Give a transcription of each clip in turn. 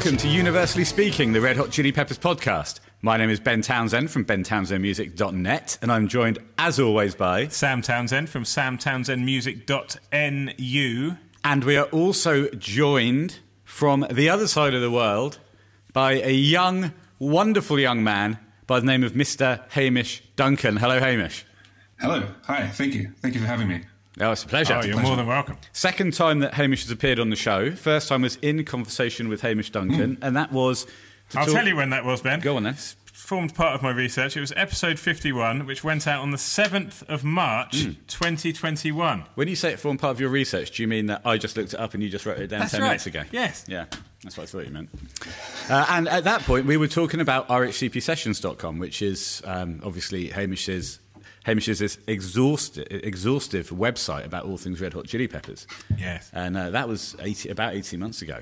Welcome to Universally Speaking, the Red Hot Chili Peppers podcast. My name is Ben Townsend from bentownsendmusic.net, and I'm joined, as always, by. Sam Townsend from samtownsendmusic.nu. And we are also joined from the other side of the world by a young, wonderful young man by the name of Mr. Hamish Duncan. Hello, Hamish. Hello. Hi. Thank you. Thank you for having me. Oh, it's a pleasure. Oh, you're more than welcome. Second time that Hamish has appeared on the show. First time was in conversation with Hamish Duncan, and that was. I'll talk- tell you when that was, Ben. Go on then. Formed part of my research. It was episode 51, which went out on the 7th of March, Hmm. 2021. When you say it formed part of your research, do you mean that I just looked it up and you just wrote it down That's 10 right. minutes ago? Yes. Yeah, that's what I thought you meant. Uh, and at that point, we were talking about rhcpsessions.com, which is um, obviously Hamish's. Hamish's is this exhaustive, exhaustive website about all things Red Hot Chili Peppers. Yes. And uh, that was 80, about 18 months ago.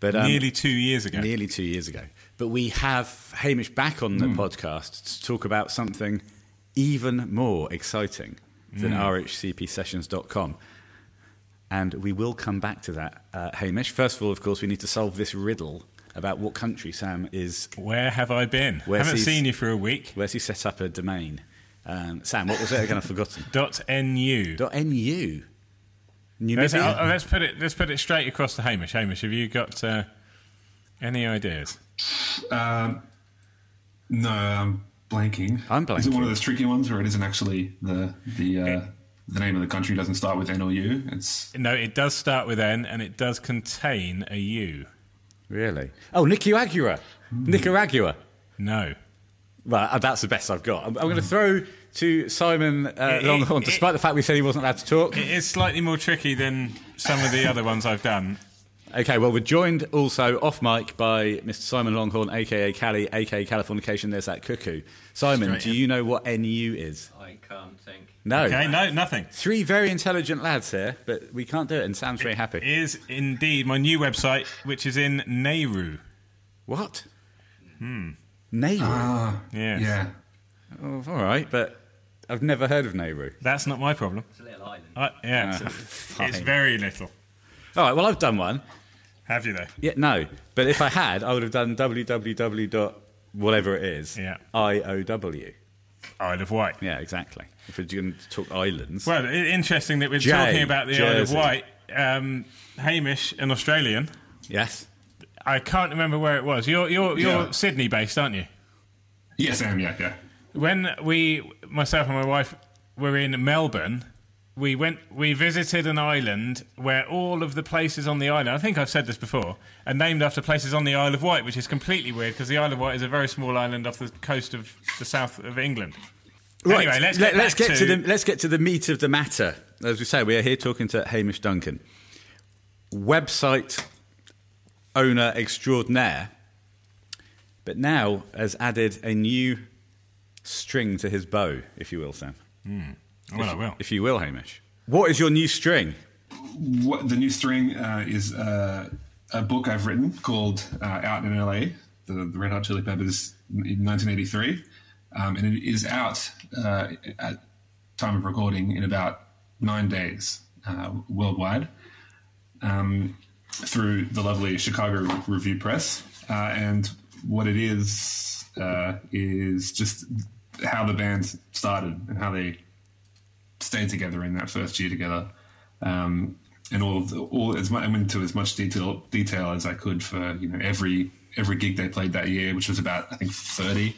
But, um, Nearly two years ago. Nearly two years ago. But we have Hamish back on the podcast to talk about something even more exciting than rhcpsessions.com. And we will come back to that, uh, Hamish. First of all, of course, we need to solve this riddle about what country Sam is. Where have I been? Where's Haven't seen you for a week. Where's he set up a domain? Um, Sam, what was it again? I've forgotten. Dot .nu. Dot .nu. Let's, Namibia? oh, let's put it. Let's put it straight across to Hamish. Hamish, have you got uh, any ideas? Um, no, I'm blanking. I'm blanking. Is it one of those tricky ones where it isn't actually the the uh, the name of the country doesn't start with N or U? It's No, it does start with N, and it does contain a U. Really? Oh, Nicaragua. Nicaragua. No. Well, uh, that's the best I've got. I'm, I'm going to throw to Simon uh, It- Longhorn, it- despite the fact we said he wasn't allowed to talk. It is slightly more tricky than some of the other ones I've done. Okay, well, we're joined also off mic by Mr. Simon Longhorn, aka Cali, aka Californication. There's that cuckoo. Simon, Straight do in. you know what NU is? I can't think. No. Okay, no, nothing. Three very intelligent lads here, but we can't do it, and Sam's very happy. Is indeed my new website, which is in Nauru. What? Hmm. Nauru. ah Yeah. yeah. oh, all right, but I've never heard of Nauru. That's not my problem. It's a little island. I, yeah, Ah, it's, fine. very little. All right, well, I've done one. Have you though? Yeah, no, but if I had, I would have done www. dot whatever it is. Yeah. IOW. Isle of Wight. Yeah, exactly. If we're going to talk islands. Well, i- interesting that we're Jay, talking about the Isle of Jersey. Wight. Um, Hamish, an Australian. yes. I can't remember where it was. You're you're you're Yeah. Sydney based, aren't you? Yes, I am. Yeah, yeah. When we, myself and my wife, were in Melbourne, we went, we visited an island where all of the places on the island, I think I've said this before, are named after places on the Isle of Wight, which is completely weird because the Isle of Wight is a very small island off the coast of the south of England. right. Anyway, let's get, Let, us get to, to the let's get to the meat of the matter. As we say, we are here talking to Hamish Duncan, website owner extraordinaire, but now has added a new string to his bow, if you will, Sam. Well, I will. If you will, Hamish. What is your new string? What the new string uh, is uh, a book I've written called uh, Out in LA, the, the Red Hot Chili Peppers in 1983, um, and it is out uh, at time of recording in about nine days uh, worldwide um, through the lovely Chicago Review Press. Uh, and what it is uh, is just how the band started and how they stayed together in that first year together, um, and all of the, all as much, I went into as much detail detail as I could for you know every every gig they played that year, which was about I think thirty.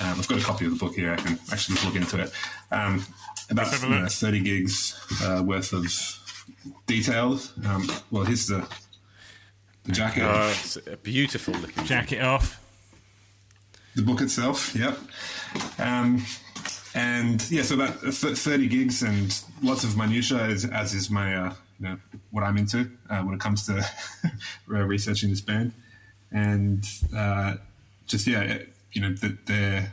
Um, I've got a copy of the book here. I can actually just look into it. Um, about Let's have a you know, thirty gigs uh, worth of details. Um, well, here's the the jacket, Uh, It's a beautiful looking. Jacket off. the book itself. Yep. Um, and yeah, so about thirty gigs and lots of minutia, as, as is my uh, you know what I'm into uh, when it comes to uh, researching this band, and uh, just yeah, you know that they're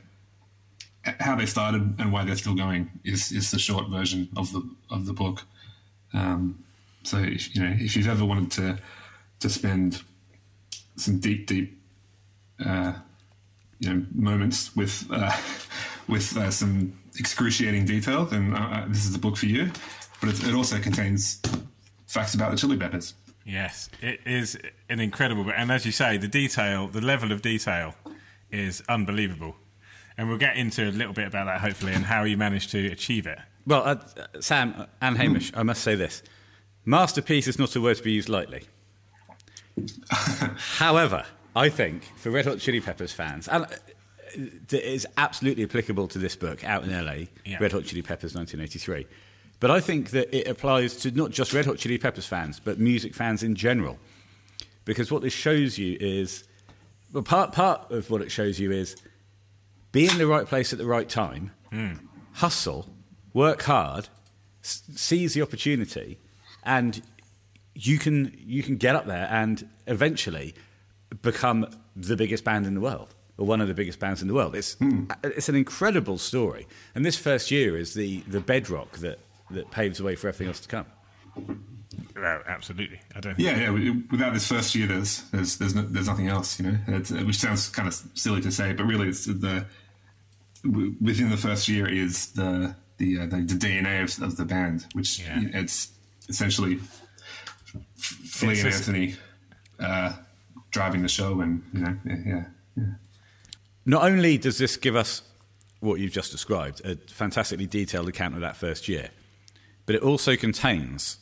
how they started and why they're still going is is the short version of the of the book. Um, so if, you know if you've ever wanted to to spend some deep deep uh, you know moments with uh, with uh, some excruciating detail, then uh, uh, this is the book for you. But it, it also contains facts about the Chili Peppers. Yes, it is an incredible book, and as you say, the detail, the level of detail, is unbelievable. And we'll get into a little bit about that hopefully, and how you managed to achieve it. Well, uh, Sam and Hamish, I must say this: masterpiece is not a word to be used lightly. However, I think for Red Hot Chili Peppers fans, and uh, it is absolutely applicable to this book out in LA, Yeah. Red Hot Chili Peppers 1983. But I think that it applies to not just Red Hot Chili Peppers fans, but music fans in general. Because what this shows you is, well, part, part of what it shows you is be in the right place at the right time, hustle, work hard, s- seize the opportunity, and you can you can get up there and eventually become the biggest band in the world or one of the biggest bands in the world. It's it's an incredible story, and this first year is the the bedrock that that paves the way for everything else to come. Well, absolutely. I don't. Think Yeah, yeah. w- Without this first year, there's there's there's, no, there's nothing else, you know. It's, uh, which sounds kind of silly to say, but really, it's the within the first year is the the uh, the, the DNA of, of the band, which Yeah. it's essentially Flea It's and just- Anthony uh, driving the show, and you know, yeah, yeah. yeah. Not only does this give us what you've just described, a fantastically detailed account of that first year, but it also contains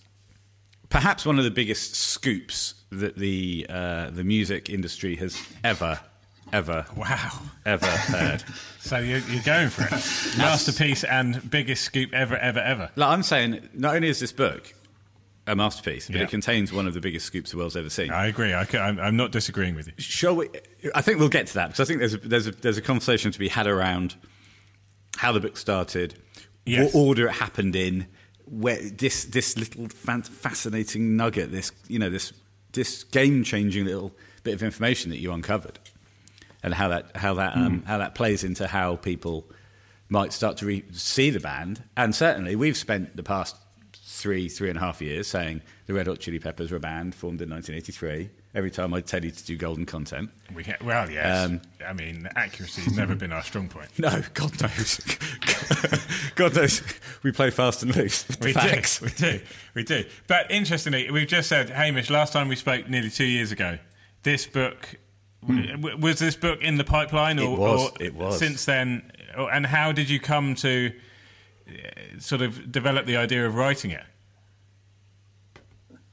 perhaps one of the biggest scoops that the uh, the music industry has ever, ever, Wow. ever heard. So you're, you're going for it. Masterpiece and biggest scoop ever, ever, ever. like I'm saying, not only is this book a masterpiece, but Yeah. it contains one of the biggest scoops the world's ever seen. I agree. I am I'm not disagreeing with you. Shall we? I think we'll get to that because I think there's a, there's a, there's a conversation to be had around how the book started, Yes. what order it happened in, where this this little fascinating nugget, this you know this this game changing little bit of information that you uncovered, and how that how that um, how that plays into how people might start to re- see the band. And certainly, we've spent the past three three and a half years saying the Red Hot Chili Peppers were a band formed in 1983. Every time I tell you to do golden content. We ha- well, yes. Um, I mean, accuracy has never been our strong point. No, God knows. God knows. We play fast and loose. We facts. do, we do, we do. But interestingly, we've just said, Hamish, last time we spoke nearly two years ago, this book w- was this book in the pipeline, or, It was, or it was. since then? Or, and how did you come to uh, sort of develop the idea of writing it?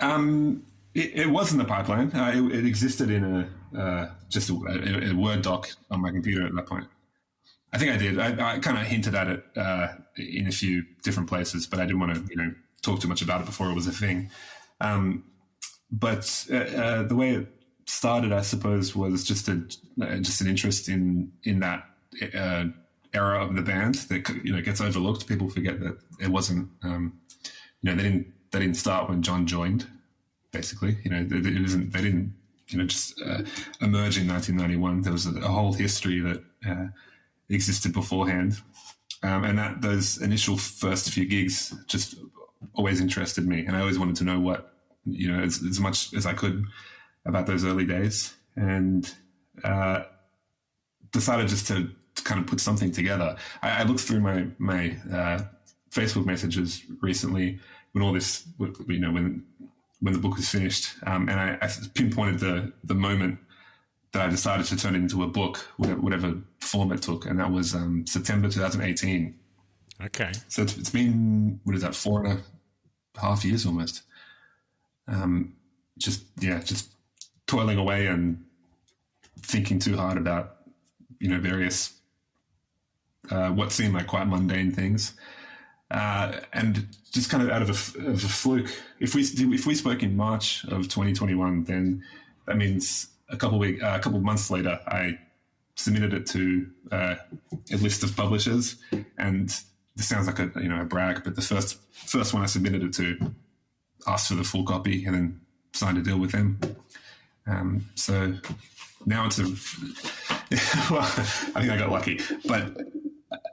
Um, it, it was in the pipeline. Uh, it, it existed in a uh, just a, a, a Word doc on my computer at that point. I think I did. I, I kind of hinted at it uh, in a few different places, but I didn't want to, you know, talk too much about it before it was a thing. Um, but uh, uh, the way it started, I suppose, was just a uh, just an interest in in that uh, era of the band that you know gets overlooked. People forget that it wasn't. Um, you know, they didn't they didn't start when John joined. Basically, you know, it, it wasn't. They didn't. You know, just uh, emerge in 1991. There was a, a whole history that uh, existed beforehand, um, and that those initial first few gigs just always interested me, and I always wanted to know what you know as, as much as I could about those early days, and uh, decided just to, to kind of put something together. I, I looked through my my uh, Facebook messages recently when all this, you know, when when the book was finished, um, and I, I pinpointed the the moment that I decided to turn it into a book, whatever, form it took, and that was um, September 2018. Okay. So it's, it's been what is that four and a half years almost. Um, just yeah, just toiling away and thinking too hard about you know various uh, what seemed like quite mundane things, uh, and just kind of out of a, of a fluke. If we if we spoke in March of 2021, then that means a couple week uh, a couple of months later, I submitted it to uh, a list of publishers, and this sounds like a you know a brag, but the first first one I submitted it to asked for the full copy and then signed a deal with them. Um, so now it's a well, I think I got lucky, but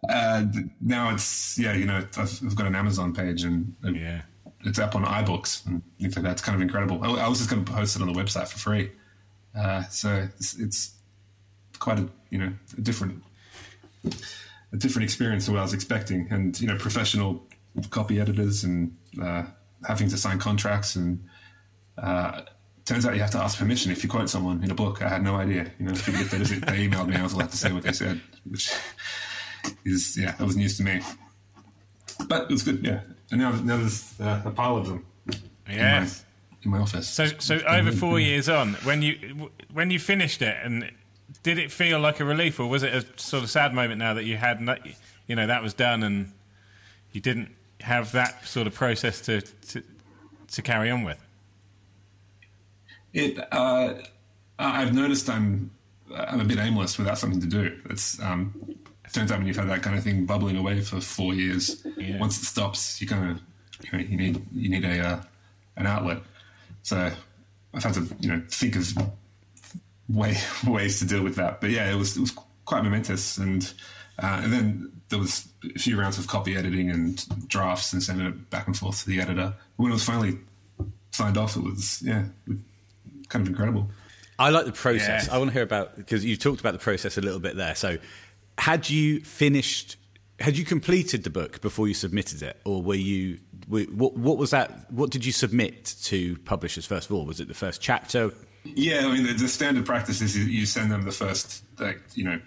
uh, now it's yeah, you know, I've, I've got an Amazon page and, and Yeah. it's up on iBooks and things like that. It's kind of incredible. I, I was just going to post it on the website for free, uh, so it's, it's quite a you know a different a different experience than what I was expecting. And you know, professional copy editors and uh, having to sign contracts and uh, turns out you have to ask permission if you quote someone in a book. I had no idea. You know, if they, just, they emailed me, I was allowed to say what they said, which is yeah, that was news to me. But it was good, yeah. And now, now there's uh, a pile of them. Yes. In my, in my office. So, so over four years on, when you when you finished it, and did it feel like a relief, or was it a sort of sad moment now that you had, no- you know, that was done, and you didn't have that sort of process to to, to carry on with? It. Uh, I've noticed I'm I'm a bit aimless without something to do. It's um, it turns out when you've had that kind of thing bubbling away for four years, Yeah. once it stops, you kind of you, know, you need you need a uh, an outlet. So I've had to you know think of way ways to deal with that. But yeah, it was it was quite momentous, and uh, and then there was a few rounds of copy editing and drafts and sending it back and forth to the editor. When it was finally signed off, it was yeah, kind of incredible. I like the process. Yeah. I want to hear about because you talked about the process a little bit there. So, had you finished? Had you completed the book before you submitted it, or were you? Were, what, what was that? What did you submit to publishers first of all? Was it the first chapter? Yeah, I mean, the, the standard practice is you, you send them the first, like, you know,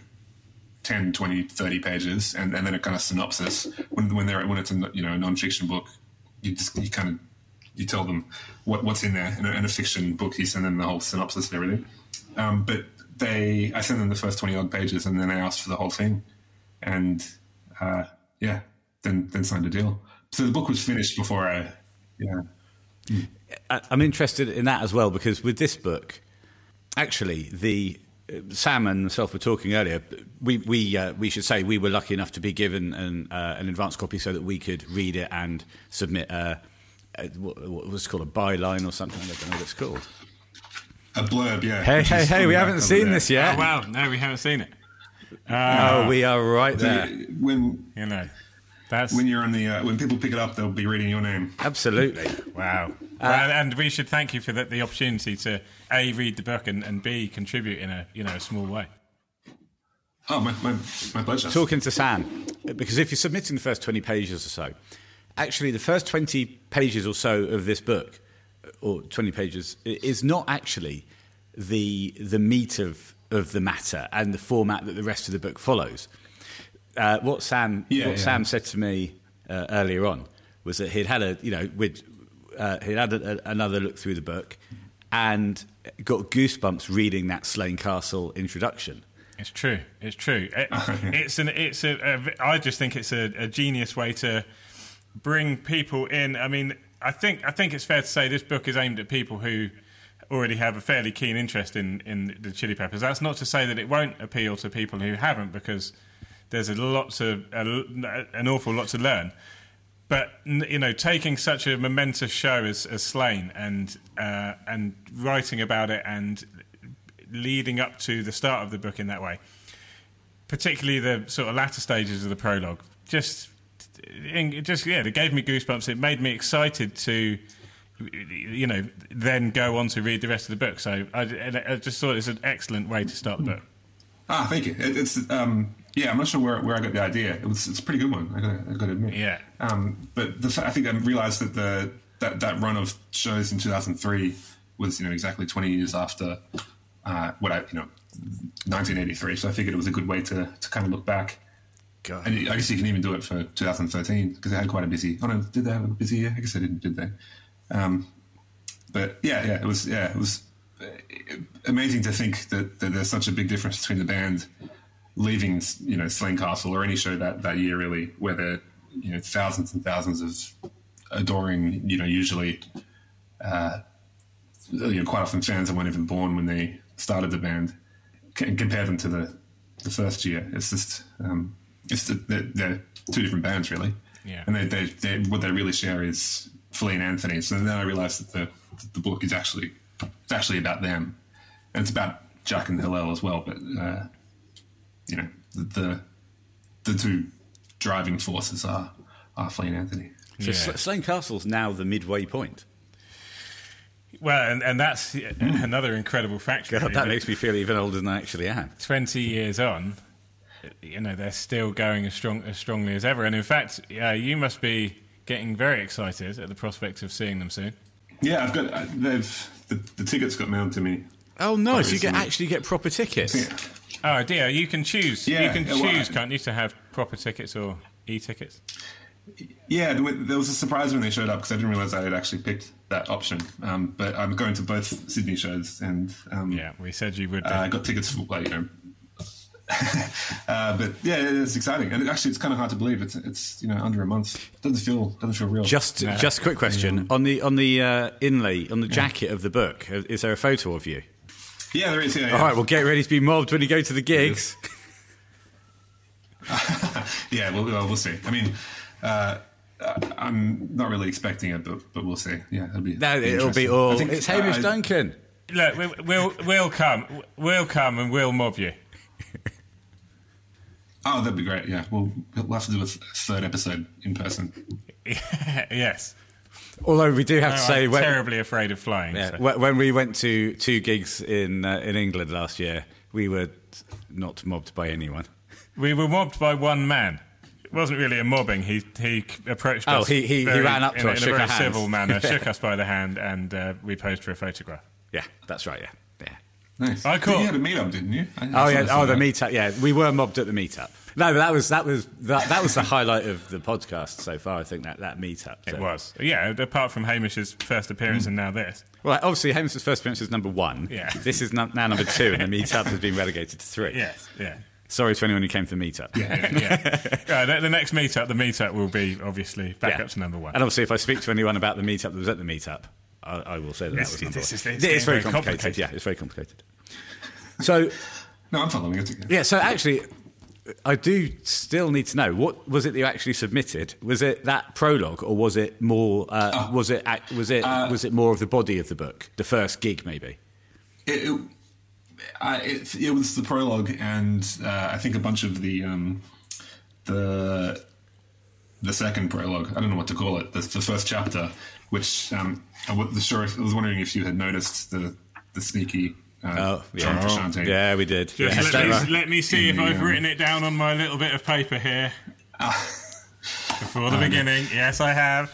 10, 20, 30 pages, and, and then a kind of synopsis. When, when they're when it's a you know a non-fiction book, you just you kind of you tell them what, what's in there. In a, in a fiction book, you send them the whole synopsis and everything. Um, but they, I send them the first twenty odd pages, and then they ask for the whole thing, and uh, yeah, then then signed a deal. So the book was finished before I, yeah. I- I'm interested in that as well because with this book, actually, the Sam and myself were talking earlier. We we uh, we should say we were lucky enough to be given an uh, an advance copy so that we could read it and submit a, a what, what was called a byline or something. I don't know what it's called. A blurb, yeah. Hey hey hey! We haven't seen over this yet. Oh wow! No, we haven't seen it. Oh, we are right So there. when You know, that's when you're on the uh, when people pick it up, they'll be reading your name. Absolutely. wow. well, and we should thank you for the, the opportunity to a read the book and, and b contribute in a you know a small way. Oh, my my, my pleasure. talking to Sam because if you're submitting the first 20 pages or so, actually the first 20 pages or so of this book, or 20 pages, is not actually the the meat of of the matter and the format that the rest of the book follows. Uh, what Sam Yeah, what yeah. Sam said to me uh, earlier on was that he'd had a you know we'd, uh, he'd had a, a, another look through the book and got goosebumps reading that Slane Castle introduction. It's true. It's true. It, it's an. It's a, a. I just think it's a, a genius way to bring people in. I mean, I think I think it's fair to say this book is aimed at people who already have a fairly keen interest in in the Chili Peppers. That's not to say that it won't appeal to people who haven't, because there's a lot to a, an awful lot to learn. But you know, taking such a momentous show as, as Slane and uh, and writing about it and leading up to the start of the book in that way, particularly the sort of latter stages of the prologue, just it just yeah, it gave me goosebumps. It made me excited to you know then go on to read the rest of the book. So I, I just thought it's an excellent way to start the book. Ah, thank you. It, it's um, yeah, I'm not sure where, where I got the idea. It was it's a pretty good one. I got I got to admit. Yeah. Um, but the, I think I realised that the that, that run of shows in 2003 was you know exactly 20 years after uh, what I you know 1983. So I figured it was a good way to to kind of look back. God. And I guess you can even do it for 2013 because they had quite a busy. Oh no, did they have a busy year? I guess they didn't, did they? Um, but yeah, yeah, it was yeah, it was uh, amazing to think that, that there's such a big difference between the band leaving, you know, Slane Castle or any show that that year really, where there you know thousands and thousands of adoring, you know, usually. Uh, you know, quite often fans that weren't even born when they started the band, and compare them to the the first year. It's just um, it's the, they're, they're two different bands really, Yeah. and they, they, they what they really share is Flea and Anthony. So then I realized that the the book is actually it's actually about them, and it's about Jack and Hillel as well. But uh, you know the, the the two driving forces are are Flea and Anthony. So Yeah. Sl- Slane Castle's now the midway point. Well, and, and that's another incredible fact. God, that that makes me feel even older than I actually am. 20 years on, you know, they're still going as strong as strongly as ever. And in fact, uh, you must be getting very excited at the prospect of seeing them soon. Yeah, I've got. Uh, they've the, the tickets got mailed to me. Oh, nice! You recently. get actually get proper tickets. Yeah. Oh dear, you can choose. Yeah, you can yeah, well, choose, I- can't you, to have proper tickets or e-tickets? Yeah, there wa- there was a surprise when they showed up because I didn't realize I had actually picked that option. Um, but I'm going to both Sydney shows, and um, Yeah, we said you would. Uh, I got tickets for like you know. uh, but yeah, it's exciting, and actually, it's kind of hard to believe. It's it's you know under a month. Doesn't feel doesn't feel real. Just, No. just a quick question on the on the uh, inlay on the jacket of the book. uh, Is there a photo of you? yeah, there is. Yeah, yeah. All right, well, get ready to be mobbed when you go to the gigs. yeah. Well, well, we'll see. I mean, uh, I'm not really expecting it, but but we'll see. Yeah, it'll be. No, it'll be interesting. all. I think, It's Hamish uh, Duncan. Look, we, we'll we'll come. We'll come and we'll mob you. Oh, that'd be great. Yeah, we'll we'll have to do a third episode in person. yes. Although we do have No, to say I'm when, terribly afraid of flying. yeah, so- when we went to two gigs in uh, in England last year, we were not mobbed by anyone. We were mobbed by one man. It wasn't really a mobbing. He he approached Oh, us. he- he- he very- ran up to in, a- us, in shook a very our hands. civil manner, shook us by the hand, and uh, we posed for a photograph. Yeah, that's right. Yeah, yeah. Nice. Ah, I caught- You had a meetup, didn't you? Oh yeah, oh the that. meetup. Yeah, we were mobbed at the meetup. No, but that was that was that, that was the highlight of the podcast so far. I think that that meetup. It was, yeah. Apart from Hamish's first appearance hmm. and now this, Well, obviously, Hamish's first appearance was number one. Yeah. This is now number two, and the meetup has been relegated to three. yes, yeah, Sorry to anyone who came to the meetup. Yeah, yeah. yeah the, the next meetup, the meetup will be obviously back Yeah. up to number one. And obviously, if I speak to anyone about the meetup that was at the meetup, I, I will say that that was number this one. is- it's It is very very complicated. complicated. Yeah, it's very complicated. So, No, I'm following it. yeah, so actually, I do still need to know what was it that you actually submitted? Was it that prologue, or was it more? Uh, was it was it was it more of the body of the book, the first gig, maybe? It, it, I, it, it was the prologue, and uh, I think a bunch of the um, the the second prologue. I don't know what to call it. The, the first chapter, which um, I was sure. I was wondering if you had noticed the the sneaky. Uh, Oh, yeah, yeah, we did. Just Yeah. let, me, let me see if I've written it down on my little bit of paper here. Before the beginning, yes, I have.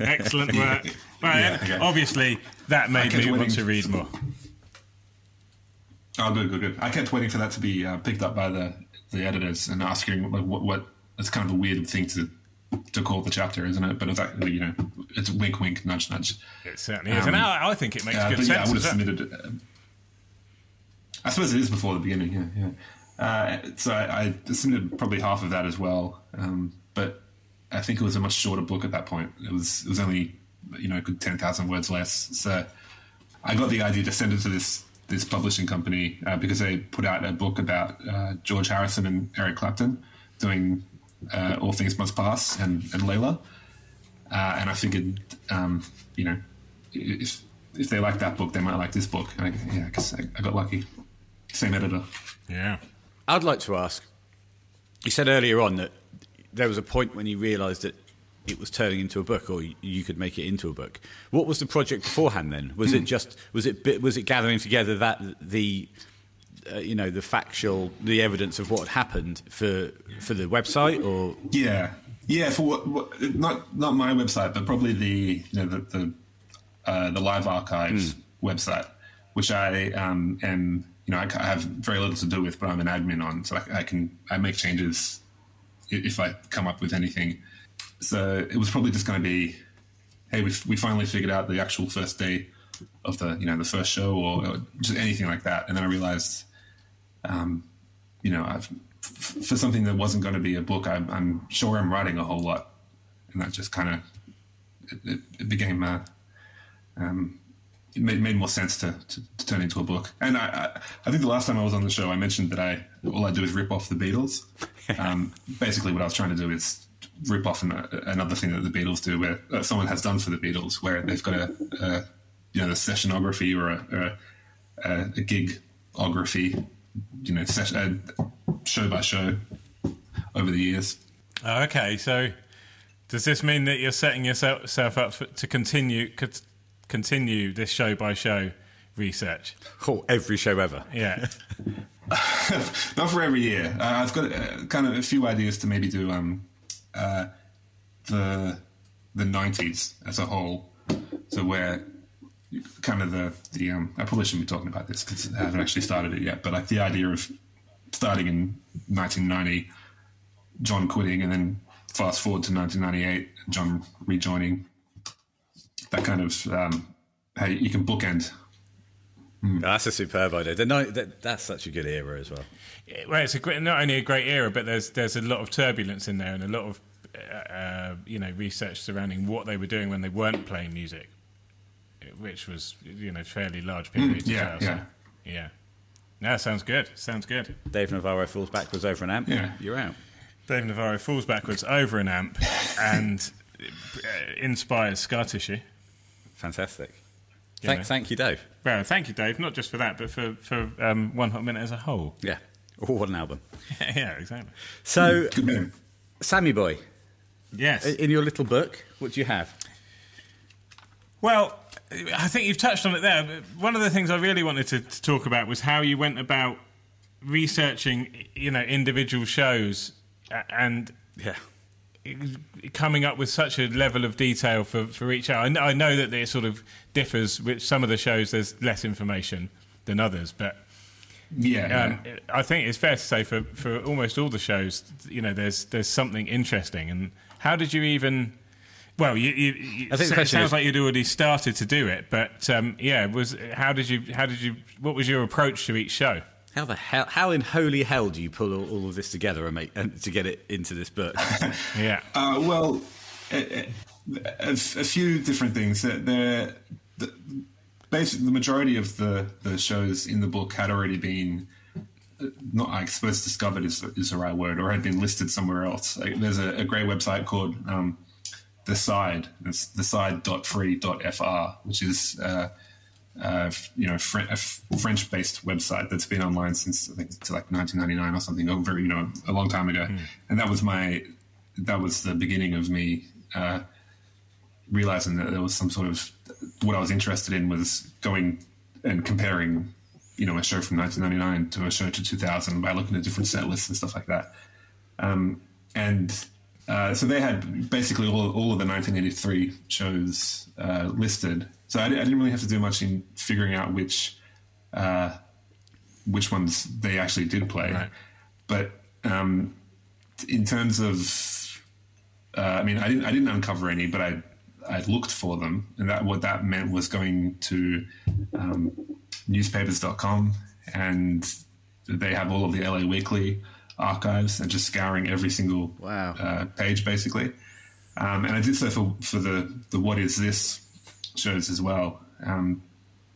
Excellent work. Well, Yeah, okay. obviously, that made me want to read more. Oh, good, good, good. I kept waiting for that to be uh, picked up by the, the editors and asking like what what. It's kind of a weird thing to to call the chapter, isn't it? But it's actually you know it's wink, wink, nudge, nudge. It certainly is. And Um, I, I think it makes Uh, good but yeah, I would have submitted. I suppose it is before the beginning. Yeah, yeah. Uh, so I, I submitted probably half of that as well. Um, but I think it was a much shorter book at that point. It was it was only you know good ten thousand words less. So I got the idea to send it to this this publishing company uh, because they put out a book about uh, George Harrison and Eric Clapton doing uh, All Things Must Pass and, and Layla. Uh, and I figured, um, you know, if if they like that book, they might like this book. And I, yeah, I, I got lucky. Same editor. Yeah. I'd like to ask. You said earlier on that there was a point when you realised that it was turning into a book, or you- you could make it into a book. What was the project beforehand? Then was it just was it was it gathering together that the uh, you know the factual the evidence of what had happened for for the website, or Yeah, yeah. For what, what, not not my website, but probably the you know the the, uh, the Live Archives website, which I um, am you know I, I have very little to do with, but I'm an admin on, so I, I can I make changes if I come up with anything. So it was probably just going to be, hey, we we finally figured out the actual first day of the you know the first show or, or just anything like that, and then I realized um, you know, I've, f- for something that wasn't going to be a book, I'm, I'm sure I'm writing a whole lot, and that just kind of it, it, it became uh, um, it made, made more sense to, to, to turn into a book. And I, I, I think the last time I was on the show, I mentioned that I all I do is rip off the Beatles. Um, basically, what I was trying to do is rip off an, another thing that the Beatles do, where uh, someone has done for the Beatles, where they've got a, a you know the sessionography or a, or a, a, a gigography, you know, ses- uh, show by show over the years. Okay, so does this mean that you're setting yourself up for, to continue cont- continue this show by show research? or every show ever? Yeah. Not for every year. Uh, I've got uh, kind of a few ideas to maybe do um, uh, the the nineties as a whole. So where kind of the the um, I probably shouldn't be talking about this because I haven't actually started it yet. But like the idea of starting in 1990, John quitting, and then fast forward to 1998, John rejoining. That kind of um, how you can bookend. That's a superb idea. The night, that, that's such a good era as well. Well, it's a great, not only a great era, but there's there's a lot of turbulence in there and a lot of uh, uh, you know research surrounding what they were doing when they weren't playing music, which was you know fairly large periods. yeah, as well, so, yeah. yeah. No, sounds good. Sounds good. Dave Navarro falls backwards over an amp. Yeah. You're out. Dave Navarro falls backwards over an amp and uh, inspires scar tissue. Fantastic. Thank, know. thank you, Dave. Well, thank you, Dave. Not just for that, but for for um, One Hot Minute as a whole. Yeah. Oh, what an album. yeah, exactly. So, Sammy Boy, Yes. in your little book, what do you have? Well, I think you've touched on it there. but One of the things I really wanted to, to talk about was how you went about researching, you know, individual shows and Yeah. Coming up with such a level of detail for, for each show. I know, I know that it sort of differs with some of the shows. There's less information than others, but Yeah, um. I think it's fair to say for, for almost all the shows, you know, there's there's something interesting. And how did you even? Well, you, you, you I think it sounds is- like you'd already started to do it, but um, yeah, was how did you? How did you? What was your approach to each show? How the hell? How in holy hell do you pull all, all of this together and make and to get it into this book? Yeah, Uh, well, a few different things. There, there- the, basically, the majority of the, the shows in the book had already been uh, not, I suppose, discovered is, is the right word, or had been listed somewhere else. Like, there's a, a great website called um, the Side. It's theside.free.fr, which is uh, uh, you know a f- French-based website that's been online since I think it's like 1999 or something, very you know a long time ago. And that was my that was the beginning of me uh, realizing that there was some sort of what I was interested in was going and comparing you know a show from 1999 to a show to 2000 by looking at different set lists and stuff like that. Um, and uh, so they had basically all, all of the 1983 shows uh, listed. So I, I didn't really have to do much in figuring out which uh, which ones they actually did play. Right. But um, in terms of, uh, I mean, I didn't I didn't uncover any, but I I looked for them, and that what that meant was going to um, newspapers.com and they have all of the LA Weekly archives and just scouring every single Wow. uh, page basically. Um, and I did so for, for the, the What Is This shows as well. Um,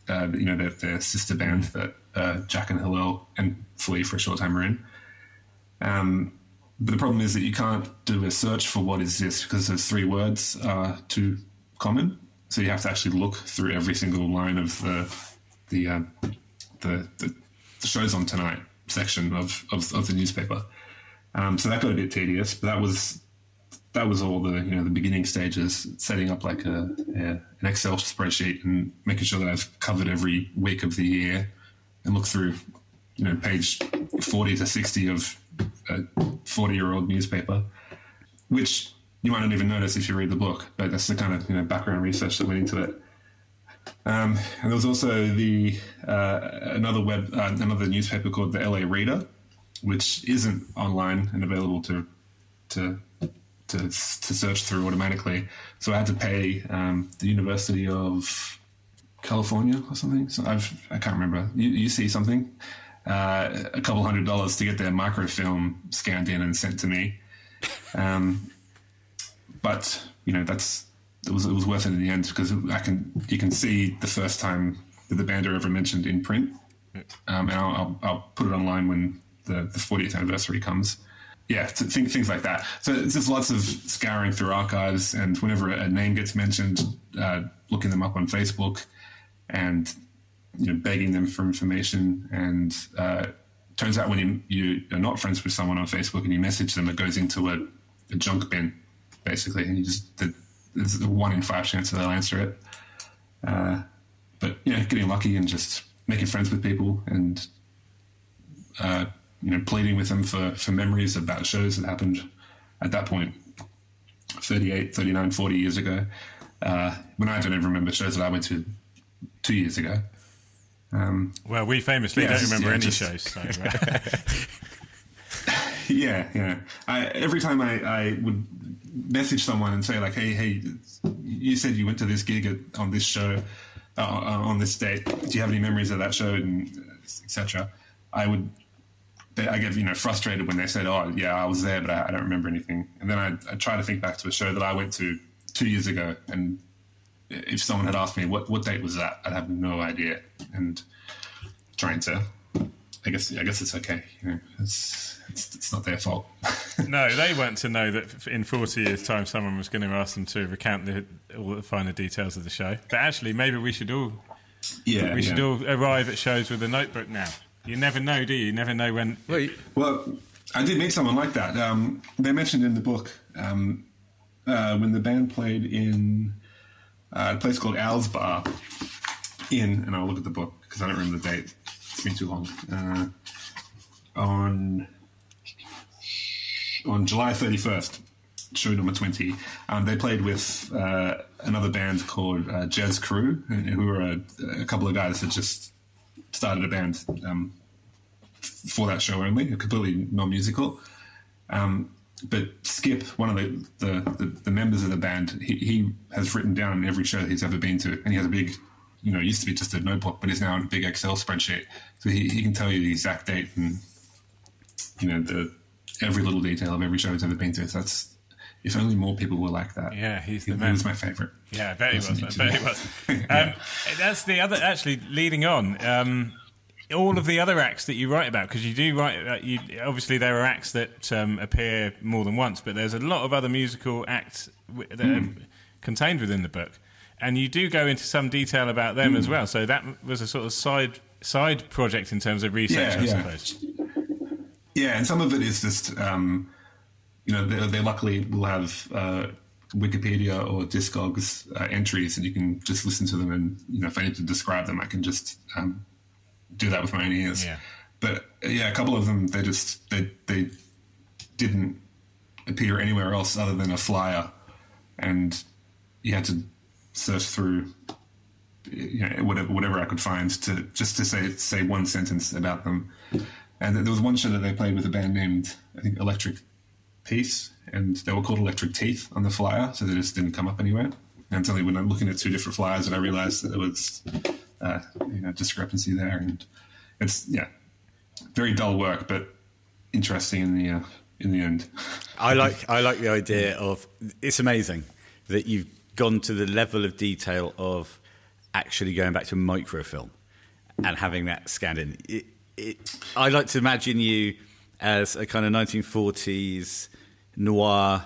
uh, you know, their, their sister band that uh, Jack and Hillel and Flea for a short time were in. Um, but the problem is that you can't do a search for what is this because those three words are too common. So you have to actually look through every single line of the the um, the, the, the shows on tonight section of, of, of the newspaper. Um, so that got a bit tedious, but that was that was all the you know the beginning stages, setting up like a, a an Excel spreadsheet and making sure that I've covered every week of the year and look through you know page forty to sixty of a forty year old newspaper, which you might not even notice if you read the book, but that's the kind of you know background research that went into it. Um, and there was also the uh, another web uh, another newspaper called the LA Reader, which isn't online and available to to to, to search through automatically. So I had to pay um, the University of California or something. So I've I can't remember. You, you see something. Uh, a couple hundred dollars to get their microfilm scanned in and sent to me. Um, but you know that's it was it was worth it in the end because I can you can see the first time that the band are ever mentioned in print, um, and I'll, I'll, I'll put it online when the, the 40th anniversary comes. Yeah, think, things like that. So it's just lots of scouring through archives, and whenever a name gets mentioned, uh, looking them up on Facebook, and you know begging them for information. And uh, turns out when you, you are not friends with someone on Facebook and you message them, it goes into a, a junk bin, basically, and you just the, there's a one in five chance that they'll answer it. Uh, but know, getting lucky and just making friends with people and uh, you know, pleading with them for, for memories about shows that happened at that point 38, 39, 40 years ago. Uh, when I don't even remember shows that I went to two years ago. Um, Well, we famously Yeah, don't just- remember yeah, any just- shows. So, uh, yeah, yeah. I, every time I, I would message someone and say like, "Hey, hey, you said you went to this gig at, on this show uh, on this date. Do you have any memories of that show?" and etc. I would. I get you know frustrated when they said, "Oh, yeah, I was there, but I, I don't remember anything." And then I, I try to think back to a show that I went to two years ago, and if someone had asked me what what date was that, I'd have no idea. And trying to, I guess, I guess it's okay. You know, it's it's, it's not their fault. no, they weren't to know that in 40 years' time someone was going to ask them to recount the, all the finer details of the show. But actually, maybe we should all yeah, we should yeah. all arrive at shows with a notebook now. You never know, do you? You never know when. Well, Well, I did meet someone like that. Um, they mentioned in the book um, uh, when the band played in uh, a place called Al's Bar in, and I'll look at the book because I don't remember the date. It's been too long. Uh, on on July thirty first, show number twenty, um, they played with uh, another band called uh, Jazz Crew, who were a, a couple of guys that just started a band um, for that show only, completely non-musical. Um, but Skip, one of the, the, the, the members of the band, he, he has written down every show he's ever been to, and he has a big, you know, used to be just a notebook, but it's now in a big Excel spreadsheet. So he, he can tell you the exact date and, you know, the every little detail of every show he's ever been to. So that's, if only more people were like that. Yeah, he's the he, man. was my favorite. Yeah, I bet he was. I bet he was. Um, Yeah. That's the other. Actually, leading on, um, all of the other acts that you write about, because you do write. Uh, you, obviously, there are acts that um, appear more than once, but there's a lot of other musical acts w- that are contained within the book, and you do go into some detail about them as well. So that was a sort of side side project in terms of research, Yeah, I yeah. suppose. Yeah, and some of it is just, um, you know, they, they luckily will have uh, Wikipedia or Discogs uh, entries, and you can just listen to them. And you know, if I need to describe them, I can just um, do that with my own ears. Yeah. But yeah, a couple of them they just they they didn't appear anywhere else other than a flyer, and you had to search through you know, whatever whatever I could find to just to say say one sentence about them. And there was one show that they played with a band named I think Electric Peace, and they were called Electric Teeth on the flyer, so they just didn't come up anywhere. And only when I'm looking at two different flyers that I realised that it was uh, you know discrepancy there, and it's yeah, very dull work, but interesting in the uh, in the end. I like I like the idea of it's amazing that you've gone to the level of detail of actually going back to microfilm and having that scanned in. It, it, I like to imagine you as a kind of 1940s noir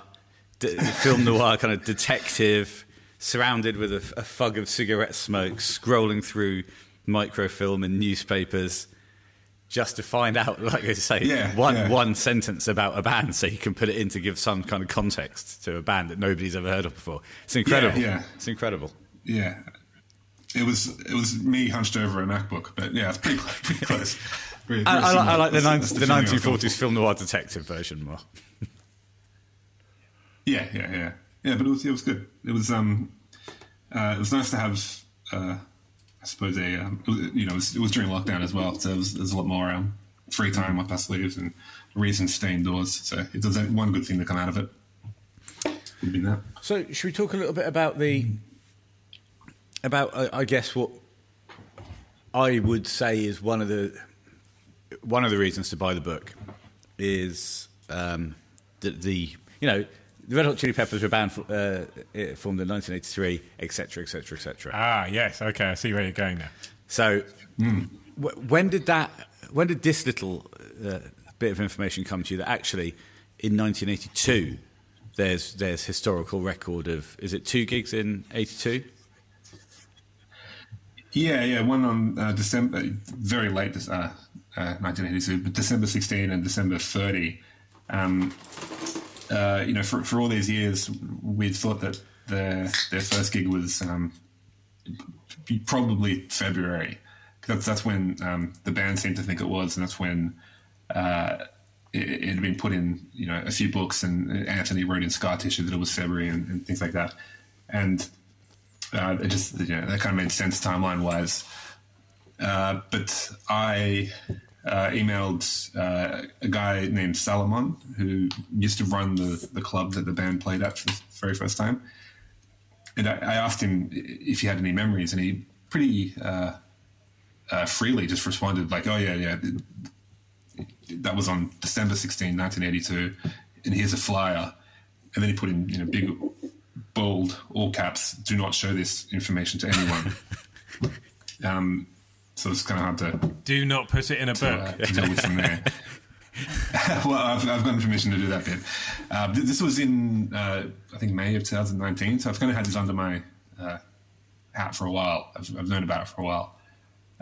film noir kind of detective surrounded with a, a fug of cigarette smoke scrolling through microfilm and newspapers just to find out, like I say, Yeah, one yeah. one sentence about a band, so you can put it in to give some kind of context to a band that nobody's ever heard of before. It's incredible. yeah. It's incredible. Yeah, it was it was me hunched over a MacBook, but yeah, it's pretty close. Pretty close. I, I, like, I like the, That's- the feeling I was going 1940s film noir detective version more. Yeah, yeah, yeah, yeah. But it was it was good. It was um, uh, it was nice to have uh, I suppose a um, was, you know it was, it was during lockdown as well, so there was, was a lot more um, free time up our sleeves and reason to stay indoors. So it does one good thing to come out of it. Would be that. So, should we talk a little bit about the about uh, I guess what I would say is one of the one of the reasons to buy the book is um, that the you know the Red Hot Chili Peppers were band uh, it formed in 1983, etc., etc., etc. Ah, yes. Okay, I see where you're going now. So, w- when did that? When did this little uh, bit of information come to you that actually, in 1982, there's there's historical record of is it two gigs in '82? Yeah, yeah. One on uh, December, very late, uh, uh, 1982, but December 16 and December 30. Um, uh, you know, for, for all these years, we'd thought that their their first gig was um, probably February. That's that's when um, the band seemed to think it was, and that's when uh, it, it had been put in, you know, a few books, and Anthony wrote in Scar Tissue that it was February and, and things like that. And uh, it just you know that kind of made sense timeline wise. Uh, but I uh, emailed uh, a guy named Salomon who used to run the, the club that the band played at for the very first time. And I, I asked him if he had any memories, and he pretty uh, uh, freely just responded, like, oh, yeah, yeah, that was on December 16, 1982, and here's a flyer. And then he put in you know, big, bold, all caps, do not show this information to anyone. um, so it's kind of hard to Do not put it in a book. uh, deal with from there. well, I've, I've gotten permission to do that bit. Uh, th- this was in, uh, I think, May of 2019, so I've kind of had this under my uh, hat for a while. I've, I've known about it for a while.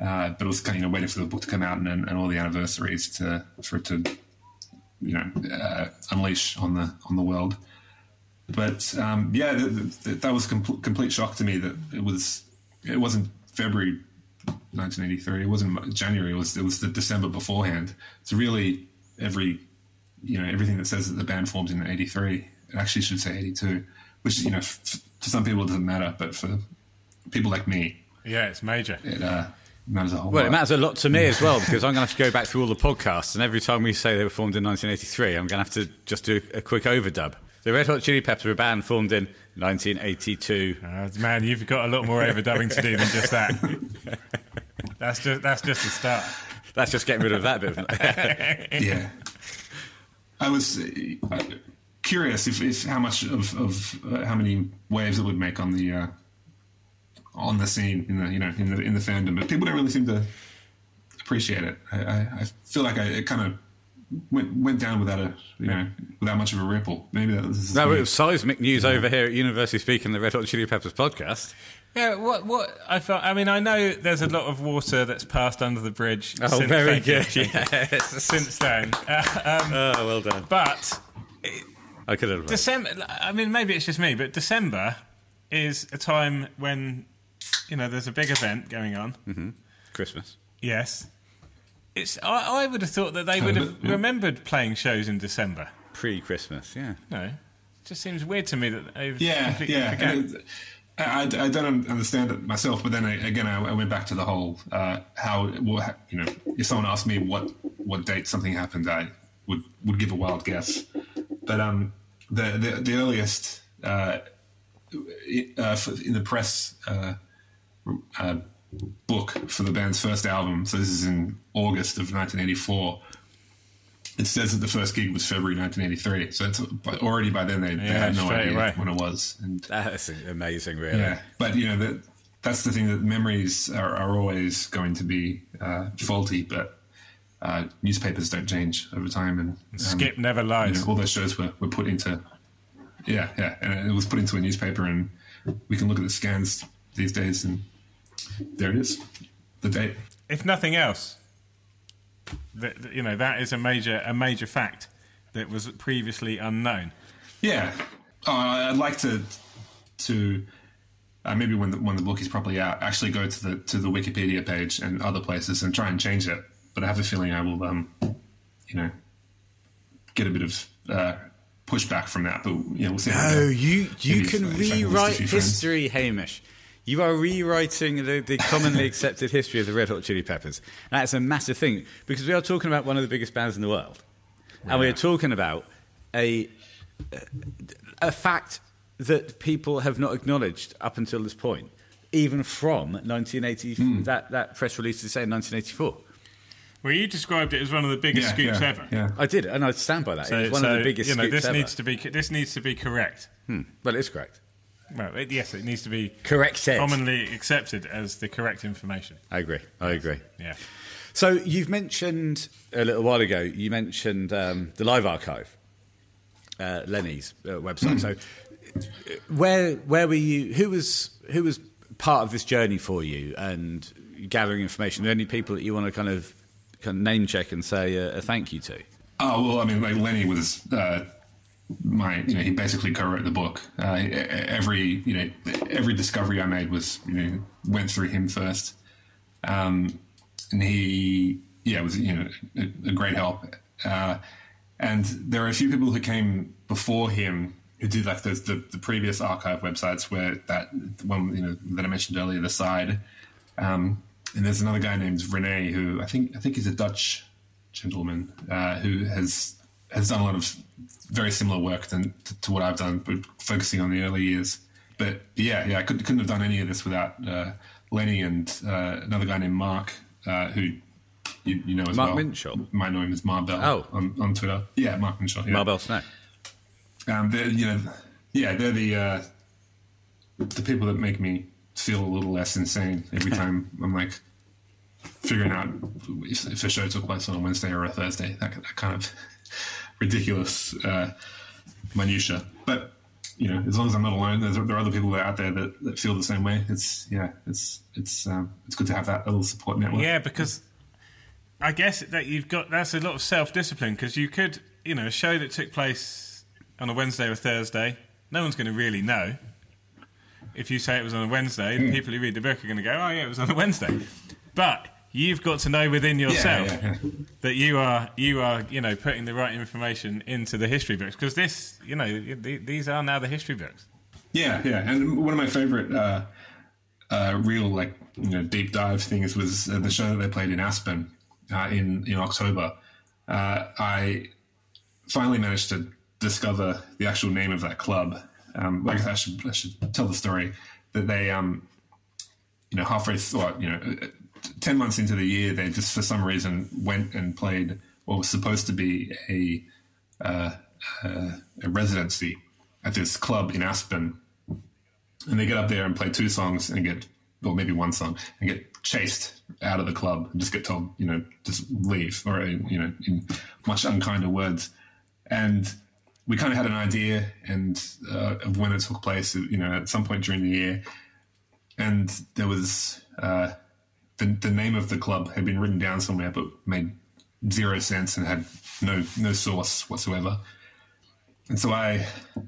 Uh, but it was kind of you know, waiting for the book to come out and, and, all the anniversaries to for it to, you know, uh, unleash on the on the world. But um, yeah, th- th- that was a compl- complete shock to me that it was it wasn't February 1983. It wasn't January. It was it was the December beforehand. It's really every you know everything that says that the band formed in '83. It actually should say '82, which you know f- to some people it doesn't matter, but for people like me, Yeah, it's major. it uh, matters a whole Well, lot. it matters a lot to me as well because I'm going to have to go back through all the podcasts, and every time we say they were formed in 1983, I'm going to have to just do a quick overdub. The Red Hot Chili Peppers were a band formed in 1982. Uh, man, you've got a lot more overdubbing to do than just that. That's just that's just the start. That's just getting rid of that bit. Of, yeah. I was uh, curious if, if how much of, of uh, how many waves it would make on the uh, on the scene in the you know in the in the fandom, but people don't really seem to appreciate it. I, I, I feel like I it kind of went went down without a you know without much of a ripple. Maybe that was no, it was seismic news over here at Universally Speaking, the Red Hot Chili Peppers podcast. Yeah, what what I felt. I mean, I know there's a lot of water that's passed under the bridge. Oh, since, very good. you. Yes. Since then, uh, um, Oh, well done. but I could have. December. I mean, maybe it's just me, but December is a time when you know there's a big event going on. Christmas. Yes, it's. I, I would have thought that they would have remembered playing shows in December. Pre Christmas, yeah. No, it just seems weird to me that they've Yeah, completely yeah. I, I don't understand it myself, but then I, again, I, I went back to the whole uh, how well, you know if someone asked me what what date something happened, I would would give a wild guess. But um, the the, the earliest uh, uh, in the press uh, uh, book for the band's first album, so this is in August of 1984. It says that the first gig was February 1983, so it's already by then they, they had no idea away. when it was. And That's amazing, really. yeah, but you know that that's the thing that memories are, are always going to be uh, faulty, but uh, newspapers don't change over time, and um, Skip never you lies. know, all those shows were, were put into yeah, yeah, and it was put into a newspaper, and we can look at the scans these days, and there it is, the date. if nothing else, that that, you know that is a major a major fact that was previously unknown. Yeah, oh, I'd like to to uh, maybe when the, when the book is properly out, actually go to the to the Wikipedia page and other places and try and change it. But I have a feeling I will, um, you know, get a bit of uh, pushback from that. But you know, we'll see. how No, go. you you Maybe can if I- if I list a rewrite few friends. history, Hamish. You are rewriting the, the commonly accepted history of the Red Hot Chili Peppers. That's a massive thing because we are talking about one of the biggest bands in the world, and we are talking about a a fact that people have not acknowledged up until this point, even from 1980. Hmm. That that press release is saying 1984. Well, you described it as one of the biggest Yeah, scoops yeah, ever. Yeah. I did, and I stand by that. So, it's one so, of the biggest you know, scoops this ever. needs to be this needs to be correct. Hmm. Well, it's correct. Well, it, yes, it needs to be Corrected. commonly accepted as the correct information. I agree. I agree. Yeah. So you've mentioned a little while ago. You mentioned um, the Live Archive, uh, Lenny's uh, website. So uh, where where were you? Who was who was part of this journey for you and gathering information? Are there any people that you want to kind of kind of name check and say a, a thank you to? Oh well, I mean, like Lenny was uh, my, you know, he basically co-wrote the book. Uh, every, you know, every discovery I made was, you know, went through him first, um, and he, yeah, was, you know, a, a great help. Uh, and there are a few people who came before him who did like those the, the previous archive websites where that one you know that I mentioned earlier, the side. Um, and there's another guy named Rene who I think I think he's a Dutch gentleman uh, who has has done a lot of very similar work than to, to, what I've done, but focusing on the early years. But yeah, yeah, I could, not have done any of this without uh, Lenny and uh, another guy named Mark, uh, who you, you, know as Mark well. Might know him as Marbell oh. on, on Twitter. Yeah, Mark Minshall. Yeah. Marbell Snow. Um, they're, you know, yeah, they're the uh, the people that make me feel a little less insane every time I'm like figuring out if, if a show took place on a Wednesday or a Thursday. That, that kind of ridiculous uh, minutia. But you know, as long as I'm not alone, there are other people out there that, that feel the same way. It's yeah, it's it's um, it's good to have that little support network. Yeah, because I guess that you've got that's a lot of self discipline because you could you know a show that took place on a Wednesday or Thursday, no one's going to really know. If you say it was on a Wednesday, mm. the people who read the book are going to go, "Oh yeah, it was on a Wednesday," but you've got to know within yourself yeah, yeah, that you are you are you know putting the right information into the history books because this you know these are now the history books. Yeah, yeah, and one of my favorite uh, uh, real like you know deep dive things was uh, the show that they played in Aspen uh, in in October. Uh, I finally managed to discover the actual name of that club. Um, like I should I should tell the story that they um you know halfway through you know 10 months into the year, they just for some reason went and played what was supposed to be a, uh, uh, a residency at this club in Aspen. And they get up there and play two songs and get, or maybe one song, and get chased out of the club and just get told, you know, just leave, or, you know, in much unkinder words. And we kind of had an idea and uh, of when it took place, you know, at some point during the year. And there was, uh, the, the name of the club had been written down somewhere but made zero sense and had no no source whatsoever. And so I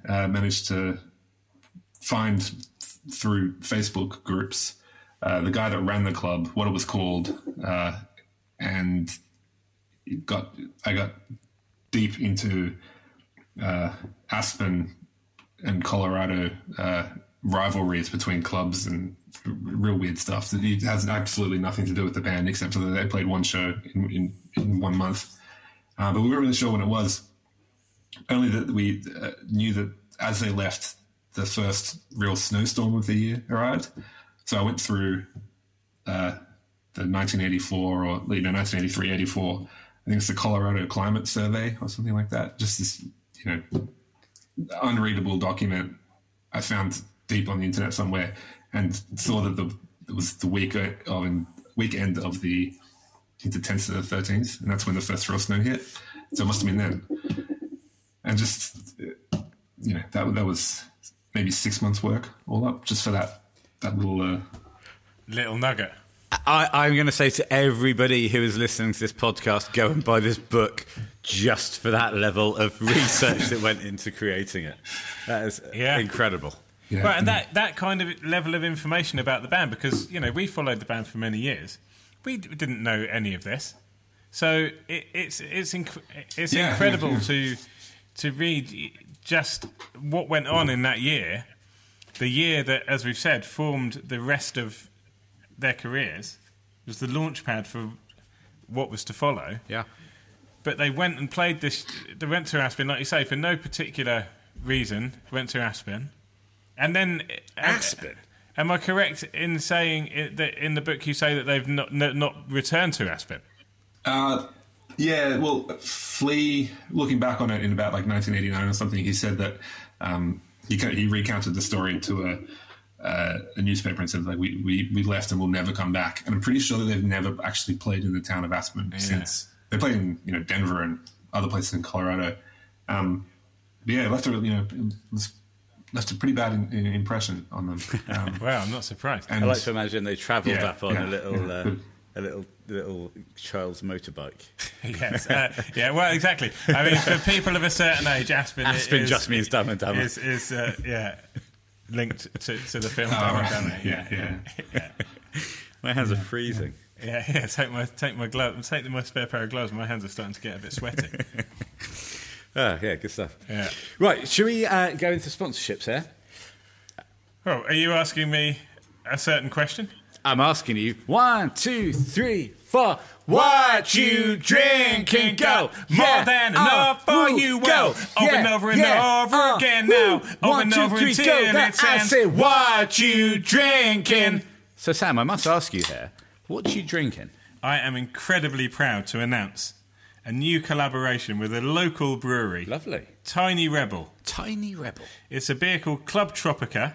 uh, managed to find through Facebook groups uh, the guy that ran the club, what it was called, uh, and got I got deep into uh, Aspen and Colorado uh, rivalries between clubs and real weird stuff. It has absolutely nothing to do with the band except for that they played one show in, in, in one month. Uh, but we weren't really sure when it was. Only that we uh, knew that as they left, the first real snowstorm of the year arrived. So I went through uh, the 1984 or you know 1983, 84. I think it's the Colorado Climate Survey or something like that. Just this you know unreadable document I found deep on the internet somewhere and saw that the it was the week of weekend of the the 10th to the 13th, and that's when the first real snow hit. So it must have been then. And just you know that that was maybe six months' work all up just for that that little uh, little nugget. I, am going to say to everybody who is listening to this podcast, go and buy this book just for that level of research that went into creating it. That is yeah. incredible. Yeah. Right, and that, that kind of level of information about the band, because, you know, we followed the band for many years. We d- didn't know any of this. So it, it's, it's, inc- it's yeah, incredible yeah, to, to read just what went on in that year, the year that, as we've said, formed the rest of their careers, was the launch pad for what was to follow. Yeah. But they went and played this, they went to Aspen, like you say, for no particular reason, went to Aspen and then Aspen. Am I correct in saying that in the book you say that they've not not returned to Aspen? Uh, yeah. Well, Flea, looking back on it in about like 1989 or something, he said that um, he he recounted the story to a. Uh, a newspaper and said like we, we we left and we'll never come back. And I'm pretty sure that they've never actually played in the town of Aspen yeah. since. They played in you know Denver and other places in Colorado. Um, but yeah, left a you know left a pretty bad in, in impression on them. Um, well, I'm not surprised. I like to imagine they travelled yeah, up on yeah, a little. Yeah. Uh, a little little child's motorbike. yes, uh, yeah, well, exactly. I mean, for people of a certain age, Aspen Aspen is, just means Dumb and Dumber. Is, is uh, yeah, linked to, to the film oh, Dumb and Dumber. Yeah, yeah. yeah. My hands are freezing. Yeah, yeah. Take my take my glove, take my spare pair of gloves. My hands are starting to get a bit sweaty. Ah, yeah, good stuff. Yeah. Right, should we uh, go into sponsorships here? Oh, are you asking me a certain question? I'm asking you one, two, three, four. What you drink and go? More Yeah, than uh, enough for ooh, you. Go. Over Yeah, and over and yeah, over uh, again woo. now. Over One, and two, over three, until go. it That- I say, what you drinking? So, Sam, I must ask you here, what you drinking? I am incredibly proud to announce a new collaboration with a local brewery, Lovely. Tiny Rebel. Tiny Rebel. It's a beer called Club Tropica.